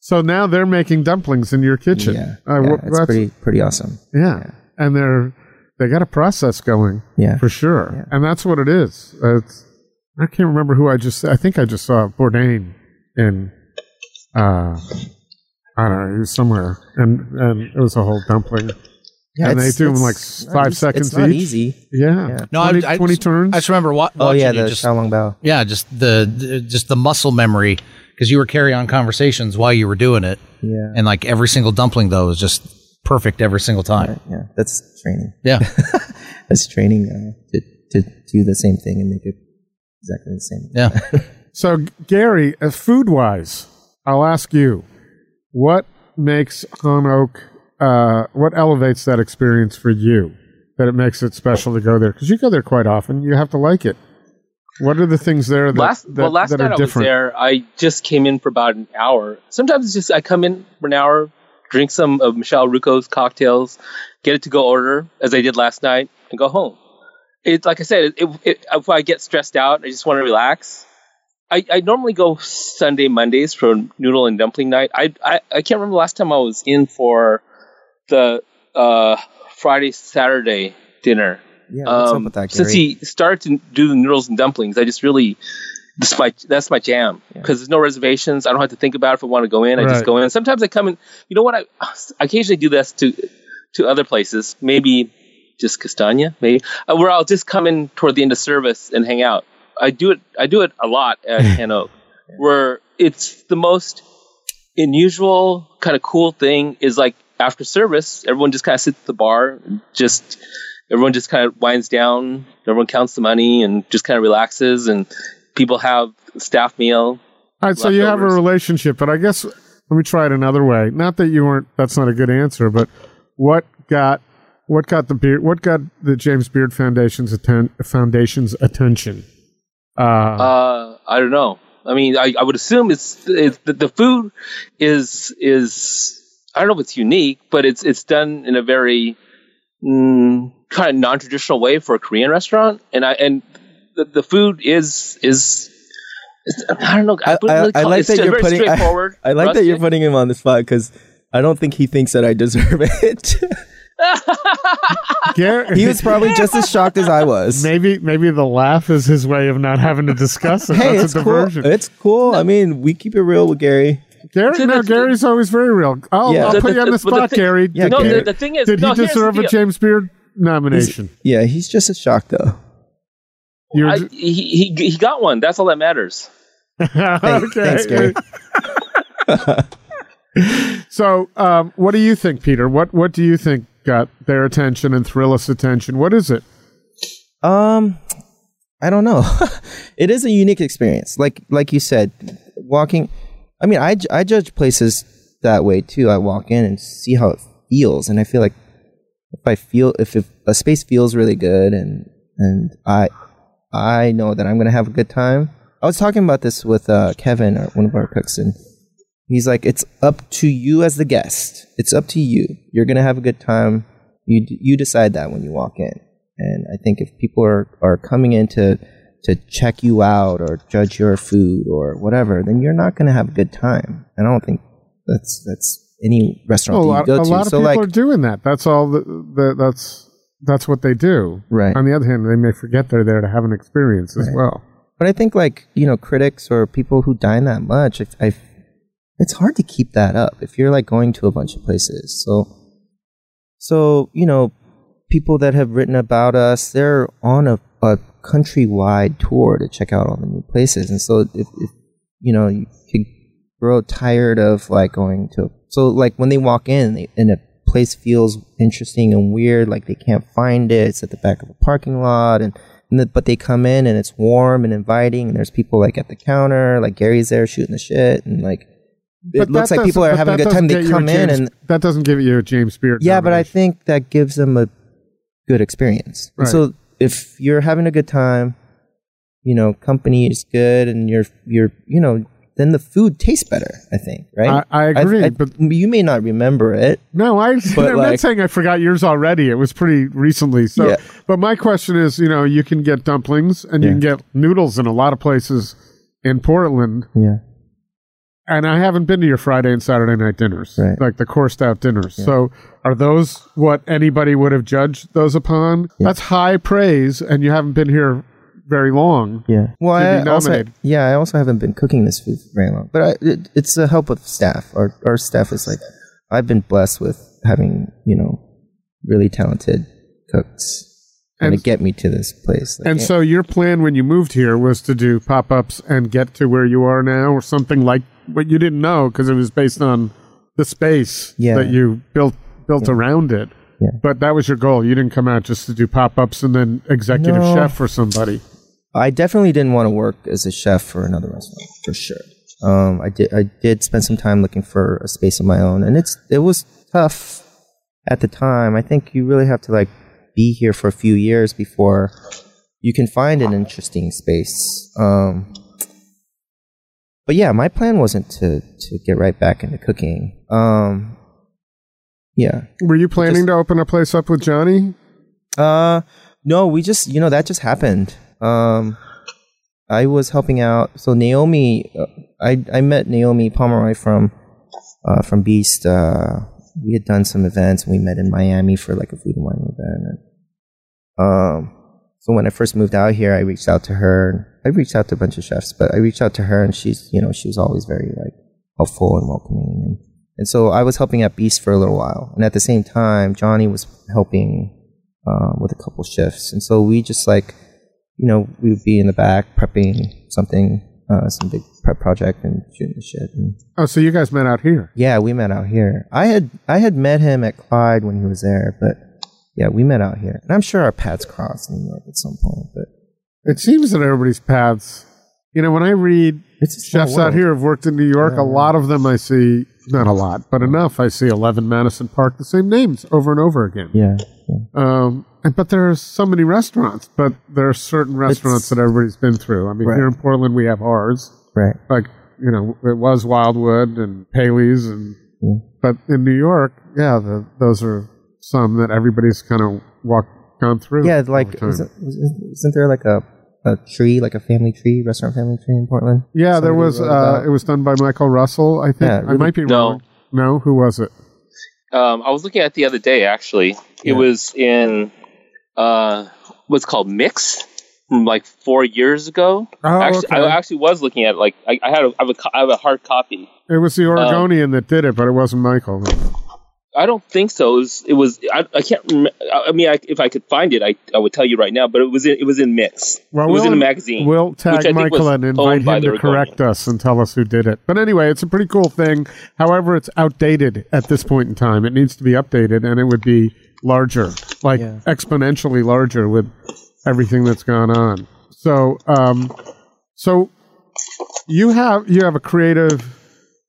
So now they're making dumplings in your kitchen. yeah, Uh, yeah it's that's- pretty pretty awesome. yeah. and they're they got a process going. Yeah, for sure. Yeah. And that's what it is. Uh, It's, I can't remember who I just. I think I just saw Bourdain in. Uh, I don't know. He was somewhere, and and it was a whole dumpling. yeah. and they do them it's like five easy- seconds It's not each. easy. Yeah, Yeah. No, I- 20, I 20 just- turns. I just remember wa- Oh yeah, the just Xiaolong Bao. yeah, just the, the just the muscle memory because you were carrying on conversations while you were doing it, Yeah, and like every single dumpling though was just perfect every single time. Right, yeah. That's training. Yeah, That's training uh, to to do the same thing and make it exactly the same. yeah. So, Gary, uh, food wise, I'll ask you, what makes Han Oak, uh, what elevates that experience for you that it makes it special to go there? Because you go there quite often. You have to like it. What are the things there that, last that, well, last that night are I was different? there. I just came in for about an hour. Sometimes it's just I come in for an hour, drink some of Michelle Rucco's cocktails, get it to go order as I did last night, and go home. It's like I said, it, it, if I get stressed out, I just want to relax. I, I normally go Sunday, Mondays for noodle and dumpling night. I, I I can't remember the last time I was in for the uh, Friday Saturday dinner. Yeah, what's Um, up with that, Gary? Since he started to do the noodles and dumplings, I just really that's my that's my jam because there's no reservations. I don't have to think about it if I want to go in. I Right. just go in. Sometimes I come in. You know what? I, I occasionally do this to to other places. Maybe just Castagna, maybe uh, where I'll just come in toward the end of service and hang out. I do it. I do it a lot at Han Oak, where it's the most unusual kind of cool thing is like after service, everyone just kind of sits at the bar, and just everyone just kind of winds down, everyone counts the money and just kind of relaxes, and people have staff meal. All right, so you have a relationship, but I guess let me try it another way. Not that you weren't. That's not a good answer, but what got what got the beard? What got the James Beard Foundation's atten- Foundation's attention? Uh, Uh, I don't know. I mean, I, I would assume it's, it's the, the food is is I don't know if it's unique, but it's it's done in a very mm, kind of non traditional way for a Korean restaurant, and I and the, the food is is. is- I don't know. I, I, wouldn't I, I like it's that you're putting. I, straightforward. I like that you're putting him on the spot because I don't think he thinks that I deserve it. Gar- he was probably just as shocked as I was. maybe maybe the laugh is his way of not having to discuss it. Hey, That's it's a cool. It's cool. I mean, we keep it real with Gary. Gary, So no, that's- Gary's always very real. I'll, Yeah. I'll The- put you on the the spot, thing- Gary. Yeah, did no, he, the, the thing is, did no, he deserve a. James Beard nomination? Yeah, he's just as shocked though. You're I, he, he he got one. That's all that matters. Okay. Thanks, Gary. So, um, what do you think, Peter? What what do you think got their attention and Thrillist attention? What is it? Um, I don't know. it is a unique experience. Like like you said, walking. I mean, I, I judge places that way too. I walk in and see how it feels, and I feel like if I feel if, if a space feels really good and and I I know that I'm gonna have a good time. I was talking about this with uh, Kevin, or one of our cooks, and he's like, "It's up to you as the guest. It's up to you. You're gonna have a good time. You d- you decide that when you walk in." And I think if people are are coming in to to check you out or judge your food or whatever, then you're not gonna have a good time. And I don't think that's that's any restaurant Well, a that you go a to. lot of so people like, are doing that. That's all. The, the, that's that's what they do. Right. On the other hand, they may forget they're there to have an experience as Right. well. But I think like you know critics or people who dine that much, if I, it's hard to keep that up if you're like going to a bunch of places. So, so you know, people that have written about us, they're on a, a countrywide tour to check out all the new places, and so if, if you know you could grow tired of like going to so like when they walk in they, and a place feels interesting and weird, like they can't find it, it's at the back of a parking lot and and the, but they come in and it's warm and inviting, and there's people like at the counter, like Gary's there shooting the shit, and like it But looks like people are having a good time. They get you a come in and that doesn't give you a James Beard. yeah, but I think that gives them a good experience. And Right. so if you're having a good time, you know, company is good, and you're you're you know, then the food tastes better. I think, right? I, I agree. but you may not remember it. No, I, I'm like- not saying I forgot yours already. It was pretty recently. So, Yeah. but my question is, you know, you can get dumplings and you can get noodles in a lot of places in Portland. Yeah. And I haven't been to your Friday and Saturday night dinners, Right. like the coursed out dinners. So, are those what anybody would have judged those upon? That's high praise, and you haven't been here very long. Yeah. Well, to I be also, yeah, I also haven't been cooking this food for very long, but I, it, it's the help of staff. Our our staff is like, I've been blessed with having you know really talented cooks and to get me to this place. Like, And so, your plan when you moved here was to do pop ups and get to where you are now, or something like what you didn't know because it was based on the space Yeah. that you built built around it. Yeah. But that was your goal. You didn't come out just to do pop ups and then executive No. chef for somebody. I definitely didn't want to work as a chef for another restaurant for sure. Um, I did I did spend some time looking for a space of my own, and it's it was tough at the time. I think you really have to like be here for a few years before you can find an interesting space. Um, but yeah, my plan wasn't to to get right back into cooking. Um, yeah, Were you planning to open a place up with Johnny? uh, no, we just you know that just happened. Um, I was helping out. So Naomi, uh, I I met Naomi Pomeroy from uh, from Beast. Uh, we had done some events. and We met in Miami for like a food and wine event. And, um, so when I first moved out here, I reached out to her. I reached out to a bunch of chefs, but I reached out to her, and she's you know she was always very like helpful and welcoming. And, and so I was helping at Beast for a little while, and at the same time, Johnny was helping uh, with a couple shifts, and so we just like you know we would be in the back prepping something, uh, some big prep project and shooting the shit. And Oh, so you guys met out here. yeah, we met out here. I had I had met him at Clyde when he was there, but yeah, we met out here, and I'm sure our paths crossed in New York at some point. But It seems that everybody's paths. You know, when I read It's chefs out here who've worked in New York, a lot of them I see, not a lot, but enough. I see 11 Madison Park, the same names over and over again. yeah, yeah. Um, and, there are so many restaurants, but there are certain restaurants that everybody's been through. I mean, Right. here in Portland, we have ours. right. Like, you know, it was Wildwood and Paley's, and Yeah. but in New York, yeah, the, those are some that everybody's kind of walked gone through. Yeah, over like isn't, isn't there like a a tree, like a family tree, restaurant family tree in Portland? yeah, there was. Uh, it was done by Michael Russell. I think Yeah, I might be No. wrong. No, who was it? Um, I was looking at it the other day. Actually, Yeah. it was in uh, what's called Mix from like four years ago. Oh, actually, okay. I actually was looking at it, like I, I had a, I have a have a hard copy. It was the Um, Oregonian that did it, but it wasn't Michael. I don't think so. It was. It was I, I can't. Rem- I mean, I, if I could find it, I, I would tell you right now. But it was in, it was in Mix. Well, it was we'll- in a magazine. We'll I tag Michael and invite him to correct us and tell us who did it. But anyway, it's a pretty cool thing. However, it's outdated at this point in time. It needs to be updated, and it would be larger, like Yeah. exponentially larger with everything that's gone on. So, um, so you have you have a creative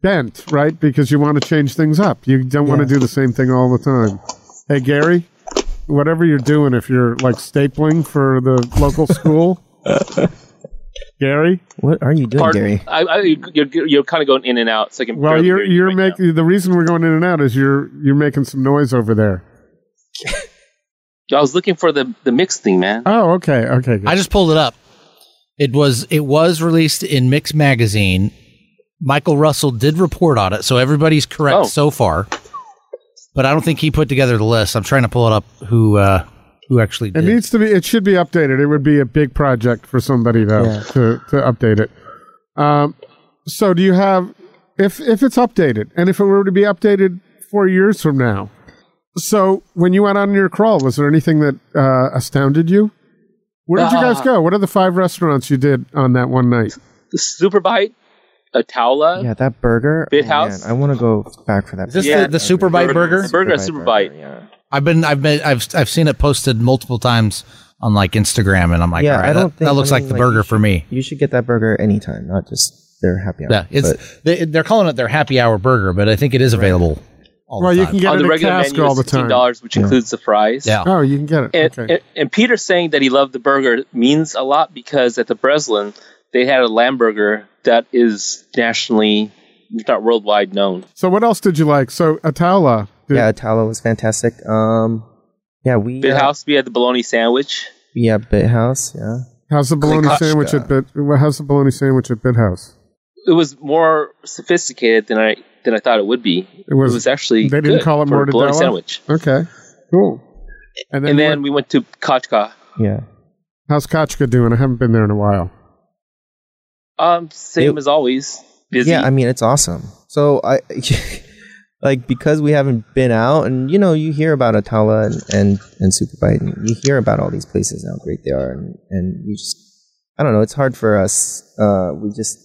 bent, right? Because you want to change things up. You don't want to do the same thing all the time. Hey, Gary, whatever you're doing, if you're like stapling for the local school, Gary. What are you doing, Pardon? Gary? I, I, you're, you're kind of going in and out, so I can. Well, you're you you're right making the reason we're going in and out is you're you're making some noise over there. I was looking for the the mix thing, man. Oh, okay, okay. good. I just pulled it up. It was it was released in Mix magazine. Michael Russell did report on it, so everybody's correct Oh. so far. But I don't think he put together the list. I'm trying to pull it up. Who uh, who actually It needs to be. It should be updated. It would be a big project for somebody though Yeah. to to update it. Um, so do you have if if it's updated and if it were to be updated four years from now? So when you went on your crawl, was there anything that uh, astounded you? Where did you guys Ah. go? What are the five restaurants you did on that one night? The Super Bite, Ataula, Yeah, that burger. Bit oh, House? man, I want to go back for that. Is this Yeah. the, the Super Bite burger? The burger, Super Bite. Yeah. I've been I've been I've I've seen it posted multiple times on like Instagram, and I'm like, Yeah, all right, I don't that, think- that looks I like the like, burger you for me. You should get that burger anytime, not just their happy hour. Yeah, it's they, they're calling it their happy hour burger, but I think it is available. All Well, the you can get on it the in regular cask menu all is the fifteen time. dollars, which Yeah. includes the fries. Yeah. Oh, you can get it. And, okay. and, and Peter saying that he loved the burger means a lot because at the Breslin they had a lamb burger that is nationally, if not worldwide, known. so what else did you like? So Ataula. Did, yeah, Ataula was fantastic. Um, yeah, we Bit uh, House, we had the bologna sandwich. Yeah, Bit House. Yeah, How's the bologna Klikoschka. sandwich at Bit? How's the bologna sandwich at Bit House? It was more sophisticated than I than I thought it would be. It was- it was actually they didn't good call it for a bologna mortadella? sandwich. Okay, cool. And then, And then we went to Kachka. yeah. how's Kachka doing? I haven't been there in a while. Um, same It- as always. Busy. Yeah, I mean it's awesome. So I like because we haven't been out, and you know you hear about Ataula and and, and Superbite, and you hear about all these places and how great they are, and and you just I don't know. It's hard for us. Uh, we just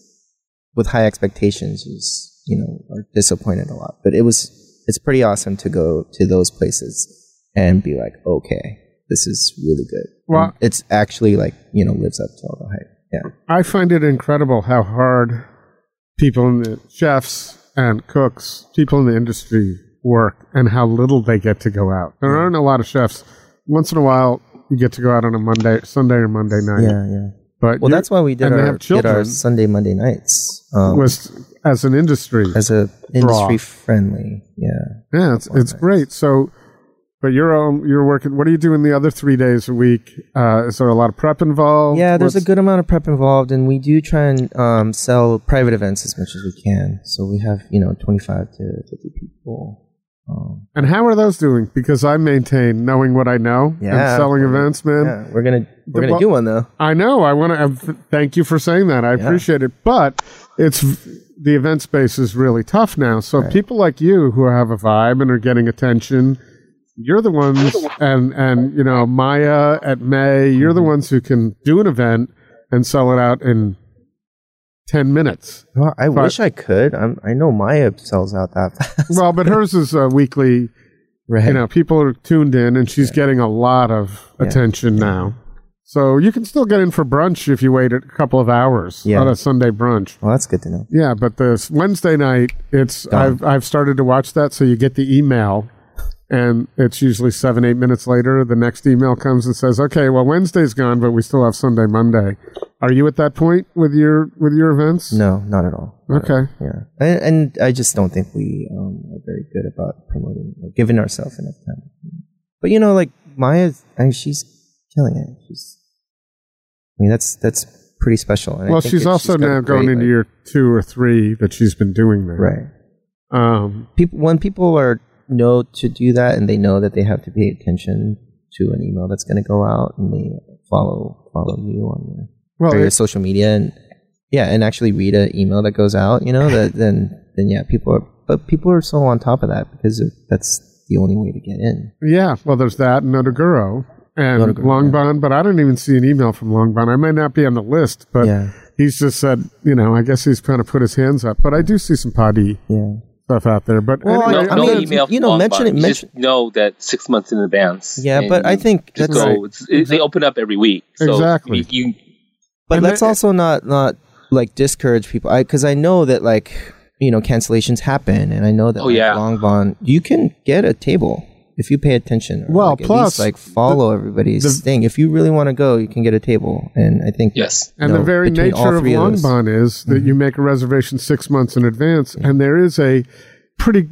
with high expectations, you just you know are disappointed a lot. But it was it's pretty awesome to go to those places and be like, okay, this is really good. Well- And it's actually like you know lives up to all the hype. Yeah. I find it incredible how hard people in the chefs and cooks, people in the industry work, and how little they get to go out. There aren't a lot of chefs. Once in a while, you get to go out on a Monday, Sunday or Monday night. Yeah, yeah. But Well, that's why we did our, did our. Sunday, Monday nights. Um, was as an industry. as a industry friendly. Yeah. Yeah, it's, it's great. So, but you're um, you're working. What are you doing the other three days a week? Uh, is there a lot of prep involved? Yeah, there's What's- a good amount of prep involved, and we do try and um, sell private events as much as we can. So we have, you know, 25 to 50 people. Um, And how are those doing? Because I maintain knowing what I know Yeah. and selling events, man. yeah, we're gonna we're gonna do one though. I know. I want to uh, thank you for saying that. I Yeah. appreciate it. But it's the event space is really tough now. So people like you who have a vibe and are getting attention, you're the ones, and and you know Maya at Mae, you're Mm-hmm. the ones who can do an event and sell it out in ten minutes. Well, I But- wish I could. I'm, I know Maya sells out that fast. Well, but hers is a weekly. right. You know, people are tuned in, and she's getting a lot of Yeah. attention now. So you can still get in for brunch if you wait a couple of hours Yeah. on a Sunday brunch. well, that's good to know. Yeah, but this Wednesday night, it's Done. I've I've started to watch that, so you get the email, and it's usually seven eight minutes later. The next email comes and says, "Okay, well Wednesday's gone, but we still have Sunday, Monday." Are you at that point with your with your events? No, not at all. Not at all. Okay. Yeah, and, and I just don't think we um, are very good about promoting or giving ourselves enough time. But you know, like Maya, I mean, she's killing it. She's, I mean, that's that's pretty special. And I Well, she's also a now going great, into like- year two or three that she's been doing there. right. Um, People when people are know to do that and they know that they have to pay attention to an email that's going to go out and they follow follow you on your well, various it- social media and yeah, and actually read an email that goes out, you know, that then then yeah, people are but people are so on top of that because that's the only way to get in. yeah. Well, there's that and Nodoguro and Langbaan, Langbaan, but I don't even see an email from Langbaan. I might not be on the list, but yeah, he's just said, you know, I guess he's kind of put his hands up. But I do see some PaaDee yeah. stuff out there. But Well, anyway, I no, mean, no email. you know, from mention it- You mention- just know that six months in advance. Yeah, but I think just that's go. It's, it, they open up every week. So Exactly. You, you But And let's the- also not not like discourage people. I because I know that like you know cancellations happen, and I know that Oh, like, yeah. Langbaan you can get a table if you pay attention, or Well, like, at plus, least, like follow everybody's the- thing. If you really want to go, you can get a table, and I think Yes. And you the very nature of three Long those- Bon is that you mm-hmm. make a reservation six months in advance, and there is a pretty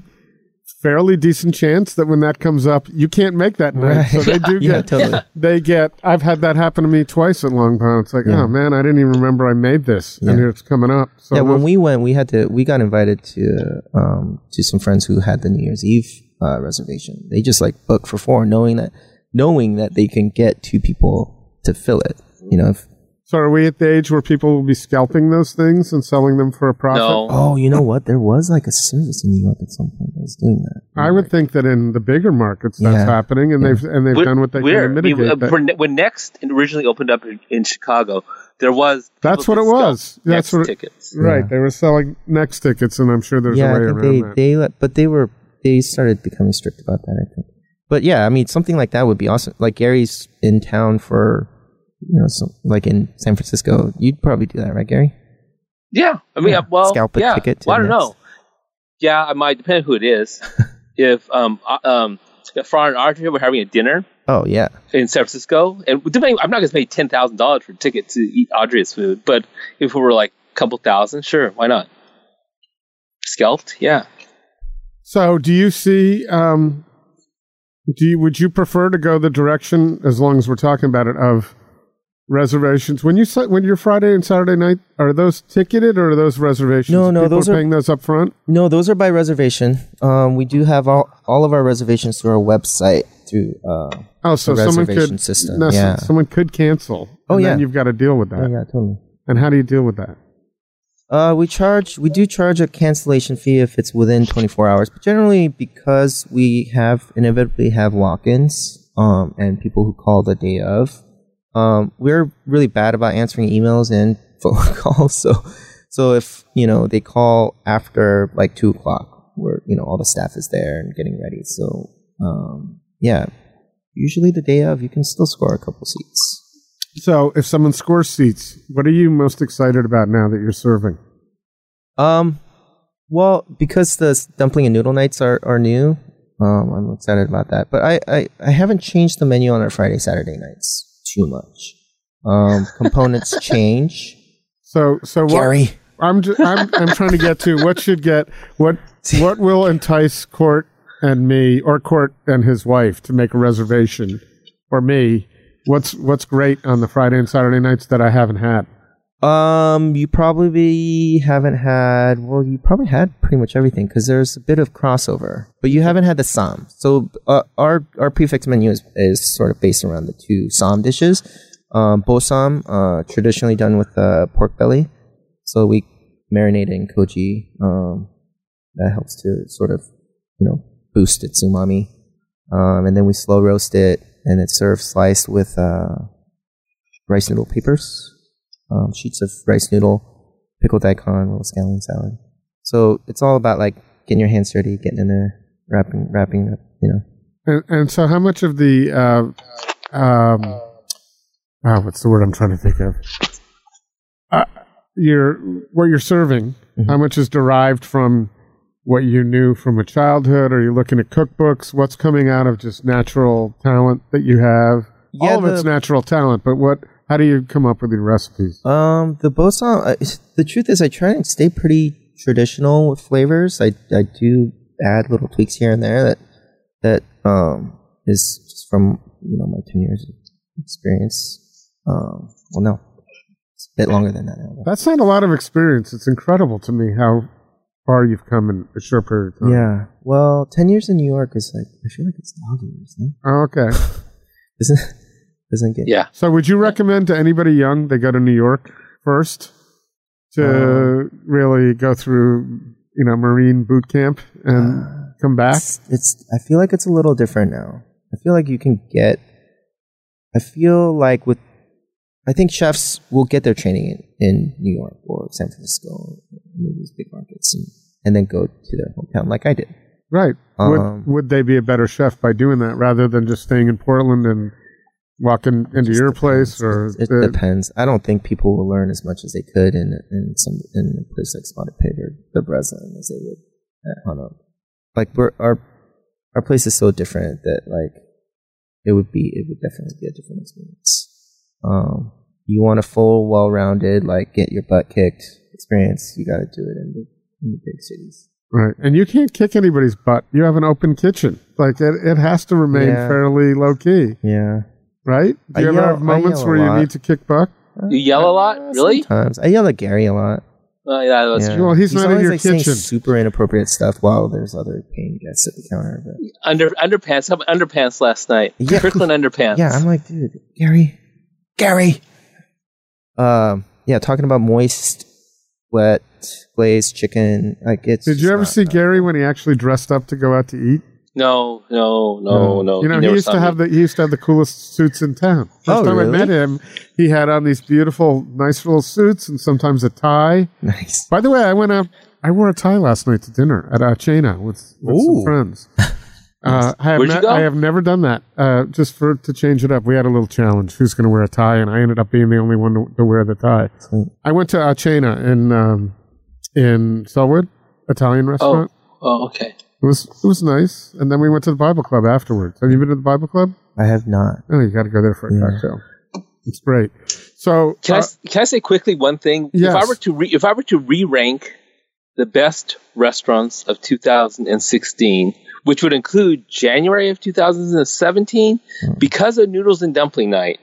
fairly decent chance that when that comes up, you can't make that night. Right. So they do yeah, get totally. they get. I've had that happen to me twice at Langbaan. It's like, Yeah. oh man, I didn't even remember I made this, and Yeah. here it's coming up. So yeah, when we went, we had to. We got invited to um to some friends who had the New Year's Eve uh, reservation. They just like booked for four, knowing that knowing that they can get two people to fill it. You know. If, so are we at the age where people will be scalping those things and selling them for a profit? No. oh, you know what? There was like a service in New York at some point that was doing that. I would think that in the bigger markets that's Yeah. happening, and Yeah. they've and they've We're- done what they can to I mean, mitigate uh, that. when, when Next originally opened up in, in Chicago, there was That's what it was. That's Next what tickets. Right, Yeah. they were selling next tickets, and I'm sure there's yeah, a way I think around they that. they let, but they were they started becoming strict about that. I think. But yeah, I mean, something like that would be awesome. Like Gary's in town for, you know, some, like in San Francisco. You'd probably do that, right, Gary? Yeah, I mean, Yeah. well, Scalp a yeah. ticket Well, I don't Next. know. Yeah, I might depend who it is. if um uh, um if Fran and Arthur were having a dinner Oh yeah, in San Francisco, and depending, I'm not going to pay ten thousand dollars for a ticket to eat Audrey's food, but if it were like a couple thousand, sure, why not? Scalped, yeah. So, do you see? Um, do you, would you prefer to go the direction, as long as we're talking about it, of reservations? When you when your Friday and Saturday night are those ticketed or are those reservations? No, no, People those are paying those up front. no, those are by reservation. Um, we do have all all of our reservations through our website through. Uh, Oh, so The someone reservation could system, no, so- yeah. someone could cancel. Oh, and yeah. then you've got to deal with that. oh yeah, totally. And how do you deal with that? Uh, we charge, we do charge a cancellation fee if it's within 24 hours, but generally because we have inevitably have walk-ins, um, and people who call the day of, um, we're really bad about answering emails and phone calls. So, so if, you know, they call after like two o'clock where, you know, all the staff is there and getting ready. So, um, yeah, usually the day of, you can still score a couple seats. So, if someone scores seats, what are you most excited about now that you're serving? Um, well, because the dumpling and noodle nights are, are new, um, I'm excited about that. But I, I, I haven't changed the menu on our Friday, Saturday nights too much. Um, components change. So, so what? I'm, ju- I'm I'm trying to get to what should get what what will entice Cort and me or Cort and his wife to make a reservation or me. What's what's great on the Friday and Saturday nights that I haven't had? Um, you probably haven't had. Well, you probably had pretty much everything because there's a bit of crossover, but you haven't had the sam. So uh, our our prefix menu is, is sort of based around the two sam dishes. Um, bossam, uh, traditionally done with uh, pork belly. So we marinate it in koji. Um, that helps to sort of you know boost its umami. Um, and then we slow roast it, and it's served sliced with uh, rice noodle papers um, sheets of rice noodle, pickled daikon, little scallion salad. So it's all about like getting your hands dirty, getting in there, wrapping, wrapping up, you know. And, and so, how much of the uh, um, oh, what's the word I'm trying to think of? Uh, your what you're serving, how much is derived from what you knew from a childhood? Are you looking at cookbooks? What's coming out of just natural talent that you have? Yeah, All of it's natural talent, but what? How do you come up with your recipes? Um, the bossam. Uh, the truth is, I try and stay pretty traditional with flavors. I I do add little tweaks here and there that that um is just from you know my ten years of experience. Um, well, no, it's a bit longer than that now. That's not a lot of experience. It's incredible to me how far you've come in a short period of time. Yeah. Well, ten years in New York is like I feel like it's dog years. No? Oh, okay. Isn't doesn't get Yeah. So, would you recommend to anybody young they go to New York first to Um, really go through, you know, Marine boot camp and Uh, come back? It's, it's I feel like it's a little different now. I feel like you can get I feel like with I think chefs will get their training in, in New York or San Francisco, maybe these big markets, and, and then go to their hometown like I did. Right. Um, would would they be a better chef by doing that rather than just staying in Portland and walking into your place or It uh, depends. I don't think people will learn as much as they could in in some in a place like Spotted Pig or the Breslin as they would at Hana. Like we're our our place is so different that like it would be it would definitely be a different experience. Um, you want a full, well-rounded, like get your butt kicked experience. You got to do it in the in the big cities. Right. And you can't kick anybody's butt. You have an open kitchen. Like it, it has to remain Yeah. fairly low key, Yeah. Right? Do I you ever yell- have moments yell a where you need to kick back? You yell a lot, Uh, really? Sometimes I yell at Gary a lot. Oh, yeah, that's Yeah. true. Well, he's not in always, your like, saying kitchen. super inappropriate stuff while there's other paying guests at the counter. But Under underpants. How about underpants last night? Yeah. Kirkland underpants. yeah, I'm like, dude, Gary, Gary. Um, yeah, talking about moist, wet, glazed chicken. Like it's. Did you ever not- see Gary when he actually dressed up to go out to eat? No, no, no, no. You know, he, never used saw to me. have the he used to have the coolest suits in town. First Oh, time really? I met him, he had on these beautiful, nice little suits and sometimes a tie. Nice. By the way, I went out. I wore a tie last night to dinner at A Cena with, with some friends. Uh, I have Where'd you ne- go? I have never done that. Uh, just for to change it up, we had a little challenge. Who's going to wear a tie? And I ended up being the only one to, to wear the tie. Sweet. I went to A Cena in um, in Sellwood, Italian Oh, restaurant. oh, okay. It was it was nice. And then we went to the Bible club afterwards. Have you been to the Bible club? I have not. Oh, you got to go there for a Yeah. cocktail. It's great. So Can I uh, s can I say quickly one thing? Yes. If I were to re, if I were to re rank the best restaurants of 2016, which would include January of 2017, Hmm. because of Noodles and Dumpling Night,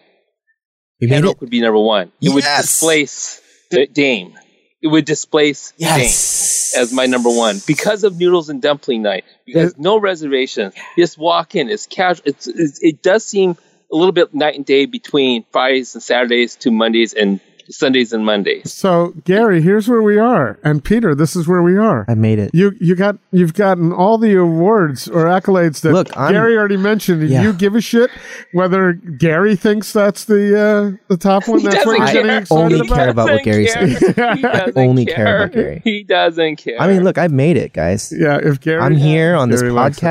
You made it. Would be number one. It would displace D- Dame. It would displace Yes. Dame as my number one because of Noodles and Dumpling Night. Because no reservations, just walk in. It's casual. It's, it's it does seem a little bit night and day between Fridays and Saturdays to Mondays and Sundays and Mondays. so Gary, here's where we are, and Peter, this is where we are. I made it. You you got you've gotten all the awards or accolades that Look, I'm- Gary already mentioned. Yeah. You give a shit whether Gary thinks that's the uh, the top one. That's what you're getting excited Only about. care about what Gary says. He doesn't Only care. care about Gary. He doesn't care. I mean, look, I made it, guys. Yeah, if Gary, I'm here on this Gary likes it.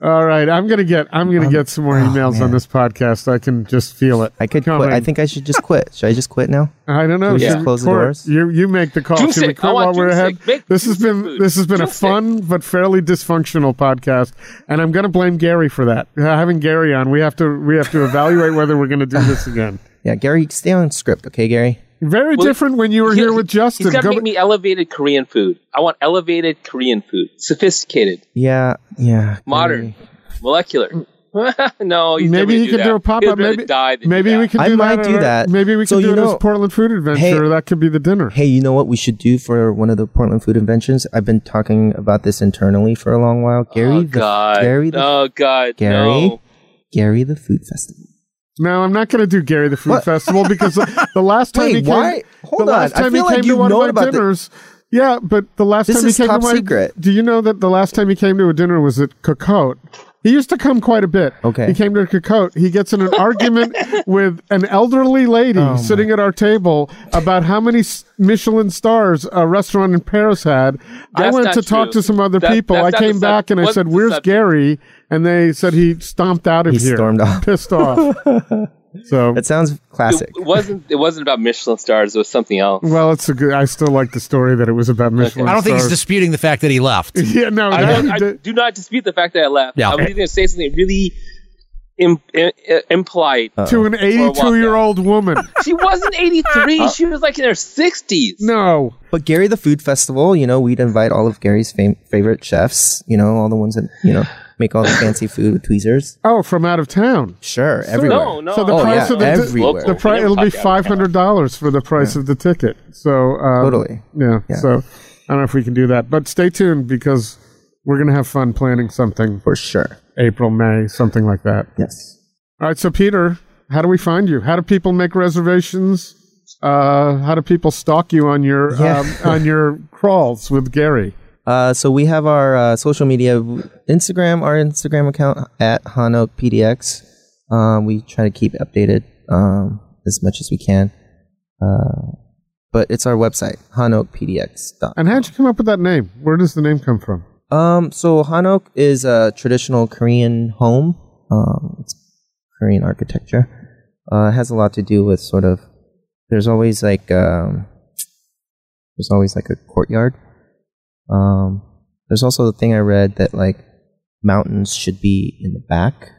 Podcast. All right, I'm gonna get I'm gonna get some more oh, emails on this podcast. I can just feel it. I could coming. quit. I think I should just quit. Should I just quit now? I don't know. Should we Should just close the Cort, doors? You you make the call. Drumstick. Should we I quit want while we're ahead? This has been food. this has been a Drumstick. fun but fairly dysfunctional podcast, and I'm going to blame Gary for that. Uh, having Gary on, we have to we have to evaluate whether we're going to do this again. Yeah, Gary, stay on script, okay, Gary? Very Well, different when you were He- here with Justin. He's got to Go- make me elevated Korean food. I want elevated Korean food, sophisticated, Yeah, yeah. modern, Gary. molecular. no, he's maybe never gonna he do can do a pop up. Maybe die maybe we that. can I do might that. do at our- that. Maybe we can So do you it as know- Portland Food Adventure. Hey- that could be the dinner. Hey, you know what we should do for one of the Portland Food Inventions? I've been talking about this internally for a long while. Gary, oh the, God! Gary, the, oh God! Gary? No. Gary, the Food Festival. No, I'm not going to do Gary the Food What? Festival because the, last time Wait, he came, why? Hold the on. last I time he like came to one of my about the- dinners. Yeah, but the last This time he came to my secret. Do you know that the last time he came to a dinner was at Cocotte? He used to come quite a bit. Okay. He came to Cocotte. He gets in an argument with an elderly lady Oh, sitting at our table about how many Michelin stars a restaurant in Paris had. I went not to talk to some other That- people. I not the came sub- back and I said, "Where's. Gary?" And they said he stomped out of He here. stormed off. Pissed off. so That sounds classic. It wasn't. It wasn't about Michelin stars. It was something else. Well, it's a good. I still like the story that it was about Michelin. I don't think he's disputing the fact that he left. Yeah, no, I, that don't- I do not dispute the fact that I left. Yeah. I was going to say something really Im- im- impolite. to an 82 year old woman. she wasn't 83. Uh, she was like in her 60s. No, But Gary, the Food Festival, you know, we'd invite all of Gary's fam- favorite chefs, you know, all the ones that, you know, make all the fancy food with tweezers. oh, from out of town. Sure, everywhere. No, no. So the Oh, price yeah, of the everywhere. the price it'll be five hundred dollars for the price of the ticket. So um, Totally. yeah, Yeah. So I don't know if we can do that, but stay tuned because we're gonna have fun planning something. For sure. April, May, something like that. Yes. All right. So Peter, how do we find you? How do people make reservations? Uh, how do people stalk you on your Yeah. um, on your crawls with Gary? Uh, so we have our uh, social media, Instagram, our Instagram account at HanOakPDX. Um, we try to keep updated um, as much as we can. Uh, but it's our website, HanOakPDX. And how'd you come up with that name? Where does the name come from? Um, so Hanok is a traditional Korean home. Um, it's Korean architecture. Uh, it has a lot to do with sort of. There's always like um, there's always like a courtyard. Um, there's also the thing I read that like mountains should be in the back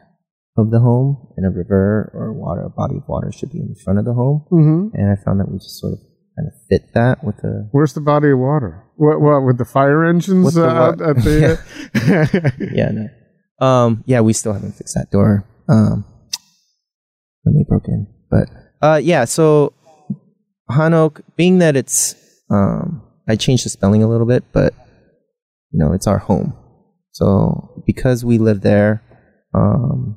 of the home, and a river or water, a body of water should be in front of the home. Mm-hmm. And I found that we just sort of kind of fit that with the Where's the body of water? What, what with the fire engines the uh, at the? yeah, no. Um, yeah, we still haven't fixed that door. Um, when they broke in, but uh, yeah. So Hanok, being that it's, um, I changed the spelling a little bit, but you know, it's our home. So because we live there, um,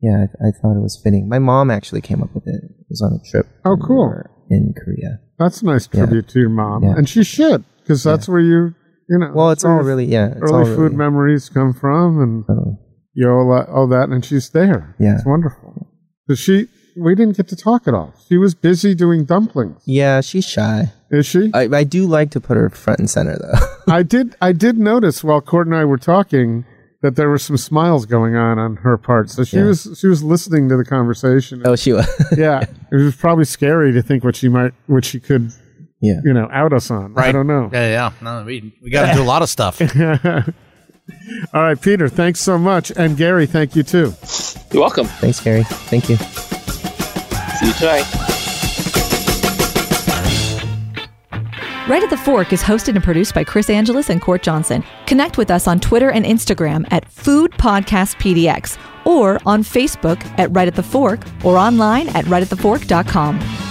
yeah, I, I thought it was fitting. My mom actually came up with it. It was on a trip. Oh, when we cool. in Korea. That's a nice Yeah. tribute to your mom, Yeah. and she should because that's where you, you know. Well, it's all really, yeah. It's early all food really, memories come from, and totally. you owe that, owe that, and she's there. Yeah. it's wonderful. So she, we didn't get to talk at all. She was busy doing dumplings. Yeah, she's shy. Is she? I, I do like to put her front and center though. I did. I did notice while Cort and I were talking that there were some smiles going on on her part. So she Yeah. was she was listening to the conversation. oh, she was. yeah, it was probably scary to think what she might, what she could, yeah. you know, out us on. I Right. don't know. Yeah, yeah. No, we we got to do a lot of stuff. All right, Peter, thanks so much, and Gary, thank you too. You're welcome. Thanks, Gary. Thank you. Right at the Fork is hosted and produced by Chris Angelus and Cort Johnson. Connect with us on Twitter and Instagram at Food Podcast PDX or on Facebook at Right at the Fork or online at rightatthefork.com.